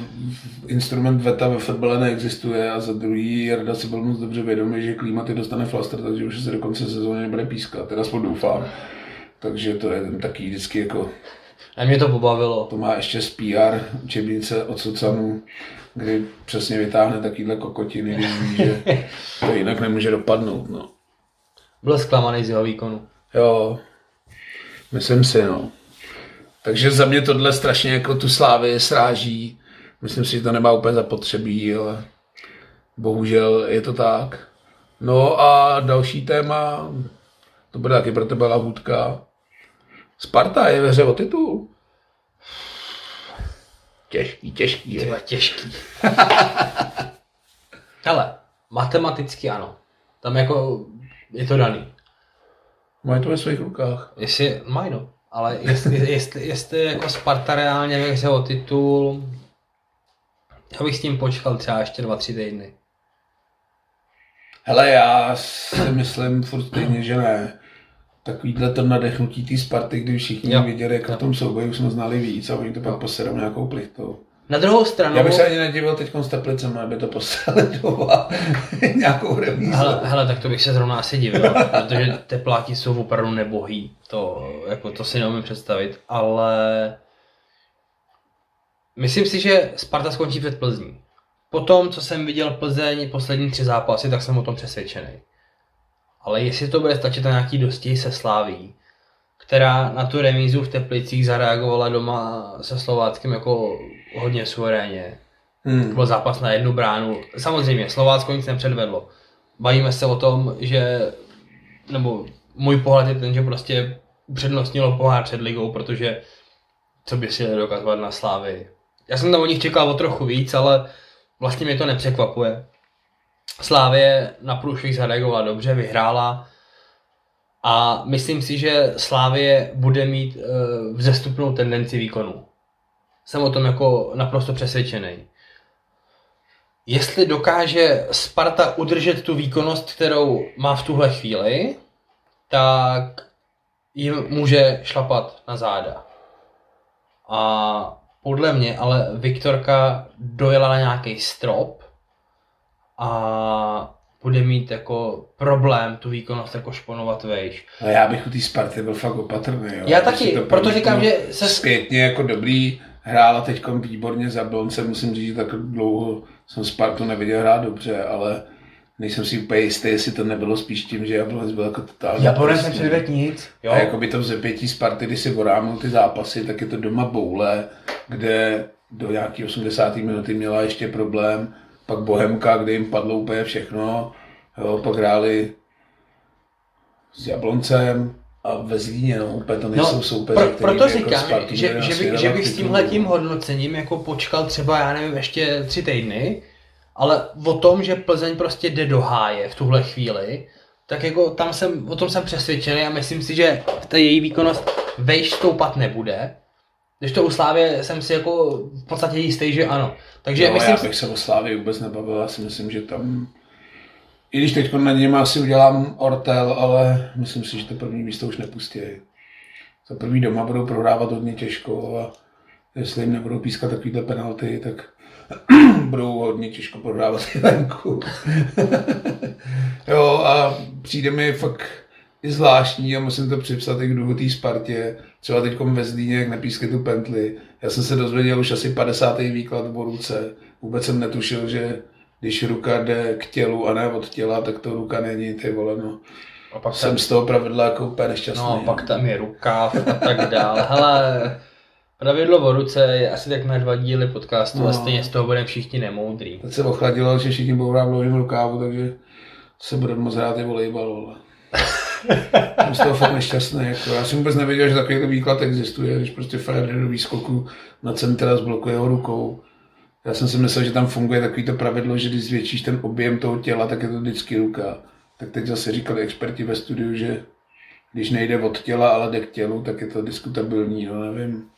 instrument veta ve fotbale neexistuje a za druhý Jarda si byl moc dobře vědomý, že Klímaty dostane flaster, takže už se do konce sezóny nebude pískat, teda aspoň doufám. Takže to je ten taky vždycky jako, A mě to pobavilo. to má ještě z PR učebnice od Sucanu, kdy přesně vytáhne takovýhle kokotiny, že to jinak nemůže dopadnout, no. Byl zklamaný z jeho výkonu. Jo, myslím si, no. Takže za mě tohle strašně jako tu slávy sráží. Myslím si, že to nemá úplně zapotřebí, ale bohužel je to tak. No a další téma, to bude taky pro tebe lahůdka. Sparta je ve hře o titul. Těžký, těžký. Je. Tyhle těžký. Hele, matematicky ano. Tam jako je to daný. Mají to ve svých rukách. Jestli, mají no. Ale jestli, jestli, jestli jako Sparta reálně ve hře o titul, já bych s tím počkal třeba ještě dva, tři týdny. Hele, já si myslím furt stejně, že ne. Takovýhle to nadechnutí té Sparty, kdy všichni Jo. viděli, jak v tom souboji jsme znali víc a oni to pak posedou nějakou plichtou. Na druhou stranu, Já bych se ani nedivil teď s Teplicem, aby to poslali doma nějakou remízu. hele, hele, tak to bych se zrovna asi divil, protože tepláky jsou opravdu nebohý. To, jako, to si neumím představit, ale myslím si, že Sparta skončí před Plzní. Po tom, co jsem viděl Plzeň poslední tři zápasy, tak jsem o tom přesvědčený. Ale jestli to bude stačit na nějaký dostih se Sláví, která na tu remízu v Teplicích zareagovala doma se Slováckem jako hodně suverénně, Hmm. byl zápas na jednu bránu. Samozřejmě, Slovácko nic nepředvedlo. Bavíme se o tom, že, nebo můj pohled je ten, že prostě upřednostnilo pohár před ligou, protože co by si dokazovat na Slávy. Já jsem tam o nich čekal o trochu víc, ale vlastně mě to nepřekvapuje. Slávě na průšvih zareagovala dobře, vyhrála a myslím si, že Slávě bude mít uh, vzestupnou tendenci výkonu. Jsem o tom jako naprosto přesvědčený. Jestli dokáže Sparta udržet tu výkonnost, kterou má v tuhle chvíli, tak jim může šlapat na záda. A podle mě ale Viktorka dojela na nějaký strop a bude mít jako problém tu výkonnost jako šponovat vejš. A já bych u té Sparty byl fakt opatrný. Jo. Já taky, proto říkám, že se- Zpětně jako dobrý, hrála teď výborně za Blonce, musím říct, že tak dlouho jsem Spartu neviděl hrát dobře, ale nejsem si úplně jistý, jestli to nebylo spíš tím, že Jablonec byl jako totálně Jablonec prostě. nepředvedl nic. Jo. A jako by to v zepětí Sparty, když si vorámil ty zápasy, tak je to doma boule, kde do nějaký 80. minuty měla ještě problém, pak Bohemka, kde jim padlo úplně všechno, jo, pak hráli s Jabloncem a ve Zlíně, no, úplně to nejsou soupeři, pro, proto by jako říkám, Spartu že, že, bych, že bych s tímhle tím hodnocením jako počkal třeba, já nevím, ještě tři týdny, ale o tom, že Plzeň prostě jde do háje v tuhle chvíli, tak jako tam jsem, o tom jsem přesvědčený a myslím si, že ta její výkonnost vejš stoupat nebude. Když to u Slávě jsem si jako v podstatě jistý, že ano. Takže no, myslím já bych se o Slávě vůbec nebavil, já si myslím, že tam i když teď na něm asi udělám ortel, ale myslím si, že to první místo už nepustí. Za první doma budou prohrávat hodně těžko a jestli jim nebudou pískat takovýhle penalty, tak budou hodně těžko prohrávat i venku. jo a přijde mi fakt i zvláštní a musím to připsat i k duchu té Spartě. Třeba teď ve Zlíně, jak nepískli tu pentli. Já jsem se dozvěděl už asi 50. výklad o ruce. Vůbec jsem netušil, že když ruka jde k tělu a ne od těla, tak to ruka není, ty vole, no. A pak jsem tam... z toho pravidla jako úplně nešťastný. No, pak tam je rukáv a tak dále. Hele, pravidlo o ruce je asi tak na dva díly podcastu no. a stejně z toho budeme všichni nemoudrý. Teď se ochladilo, že všichni budou hrát v rukávu, takže se budeme moc hrát i volejbal, vole. jsem z toho fakt nešťastný. Jako. Já jsem vůbec nevěděl, že takovýto výklad existuje, když prostě Federer do výskoku na centra zblokuje ho rukou. Já jsem si myslel, že tam funguje takovýto pravidlo, že když zvětšíš ten objem toho těla, tak je to vždycky ruka. Tak teď zase říkali experti ve studiu, že když nejde od těla, ale jde k tělu, tak je to diskutabilní, no nevím.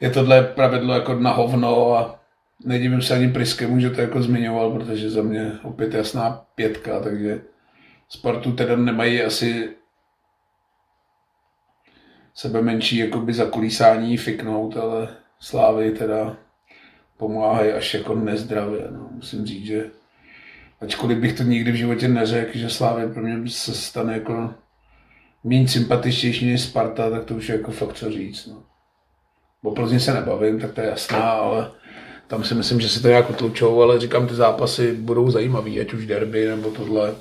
Je tohle pravidlo jako na hovno a nedivím se ani Priskemu, že to jako zmiňoval, protože za mě opět jasná pětka, takže Spartu teda nemají asi sebe menší jakoby zakulísání fiknout, ale Slávy teda pomáhají až jako nezdravě. No. Musím říct, že ačkoliv bych to nikdy v životě neřekl, že Slávy pro mě se stane jako méně sympatičtější než Sparta, tak to už je jako fakt co říct. No. O Plzni se nebavím, tak to je jasná, ale tam si myslím, že si to nějak utlučou, ale říkám, ty zápasy budou zajímavý, ať už derby nebo tohle.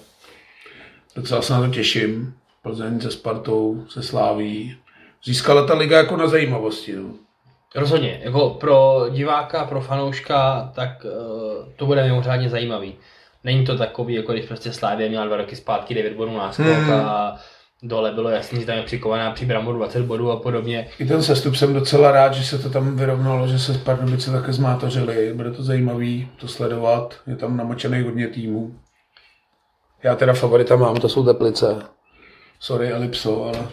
Docela se na to těším. Plzeň se Spartou, se Sláví. Získala ta liga jako na zajímavosti. No. Rozhodně, jako pro diváka, pro fanouška, tak uh, to bude mimořádně zajímavý. Není to takový, jako když prostě Slávě měla dva roky zpátky 9 bodů náskok hmm. a dole bylo jasný, že tam je přikovaná při Bramu 20 bodů a podobně. I ten sestup jsem docela rád, že se to tam vyrovnalo, že se Pardubice také zmátořili. Bude to zajímavý to sledovat. Je tam namočený hodně týmů. Já teda favorita mám, to jsou Teplice. Sorry, Elipso, ale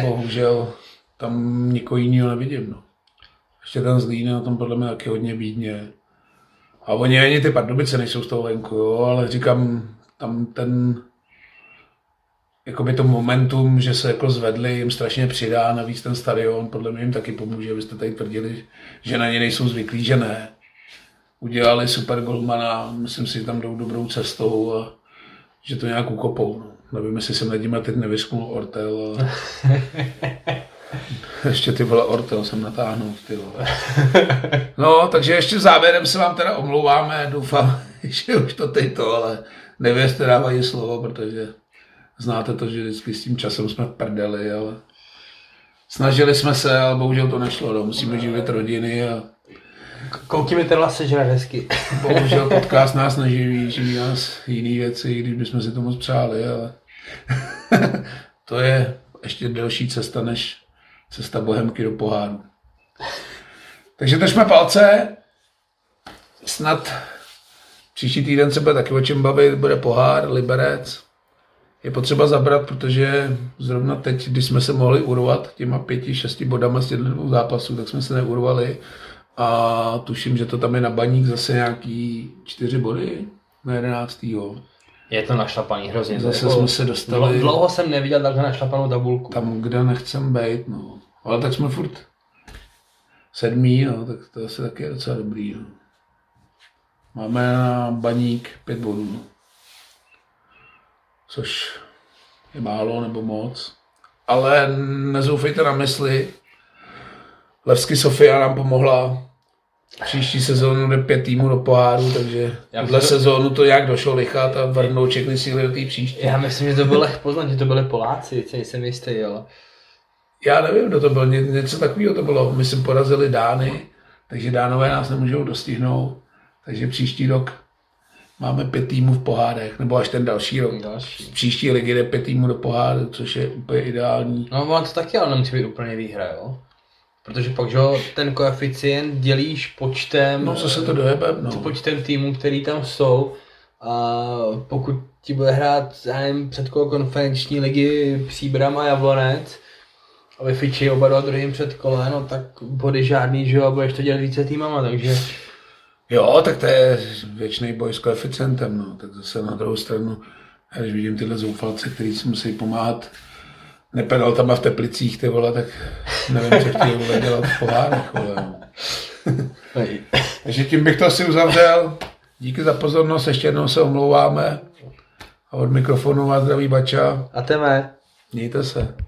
bohužel tam nikoho jiného nevidím. No. Ještě ten Zlín na tom podle mě taky hodně bídně. A oni ani ty Pardubice nejsou z toho venku, jo, ale říkám, tam ten jakoby to momentum, že se jako zvedli, jim strašně přidá, navíc ten stadion, podle mě jim taky pomůže, abyste tady tvrdili, že na ně nejsou zvyklí, že ne. Udělali super golmana, myslím si, že tam jdou dobrou cestou a že to nějak ukopou. No. Nevím, jestli jsem nad nimi teď nevysknul Ortel. A... ještě ty vole Ortel jsem natáhnul. Ty vole. No, takže ještě závěrem se vám teda omlouváme. Doufám, že už to teď to, ale nevěřte dávají slovo, protože znáte to, že vždycky s tím časem jsme prdeli, ale snažili jsme se, ale bohužel to nešlo. No. Musíme živit rodiny a Koukni mi tenhle sežrat hezky. Bohužel podcast nás neživí, živí nás jiný věci, když bychom si to moc přáli, ale to je ještě delší cesta než cesta Bohemky do poháru. Takže držme palce. Snad příští týden se bude taky o čem bavit, bude pohár, Liberec. Je potřeba zabrat, protože zrovna teď, když jsme se mohli urvat těma pěti, šesti bodama z těch dvou zápasů, tak jsme se neurvali a tuším, že to tam je na baník zase nějaký čtyři body na jedenáctýho. Je to našlapaný hrozně. Zase jako, jsme se dostali... Dlouho jsem neviděl takhle našlapanou tabulku. Tam, kde nechcem být, no. Ale tak jsme furt sedmý, no, tak to asi taky je docela dobrý, no. Máme na baník pět bodů, no. Což je málo nebo moc. Ale nezoufejte na mysli, Levsky Sofia nám pomohla. Příští sezónu jde pět týmů do poháru, takže tuhle to... sezónu to nějak došlo lichat a vrhnout všechny síly do té příští. Já myslím, že to bylo poznat, že to byly Poláci, co jsem jistý, ale... Já nevím, kdo to byl, Ně, něco takového to bylo. My jsme porazili Dány, takže Dánové nás nemůžou dostihnout. Takže příští rok máme pět týmů v pohádech, nebo až ten další rok. Další. Příští ligy jde pět týmů do poháru, což je úplně ideální. No, on to taky ale nemusí být úplně výhra, jo? Protože pak, že ten koeficient dělíš počtem... No, co se to dojebe, no. Počtem týmů, který tam jsou. A pokud ti bude hrát, já nevím, kolo konferenční ligy Příbram a Jablonec, a vyfičí oba dva druhým před kole, no tak body žádný, že jo, a budeš to dělat více týmama, takže... Jo, tak to je věčný boj s koeficientem, no, tak zase na druhou stranu, když vidím tyhle zoufalce, kteří si musí pomáhat tam v Teplicích, ty vole, tak nevím, co chtějí vole dělat v pohárech, vole. Takže tím bych to asi uzavřel. Díky za pozornost, ještě jednou se omlouváme A od mikrofonu vás zdraví Bača. A teme. Mějte se.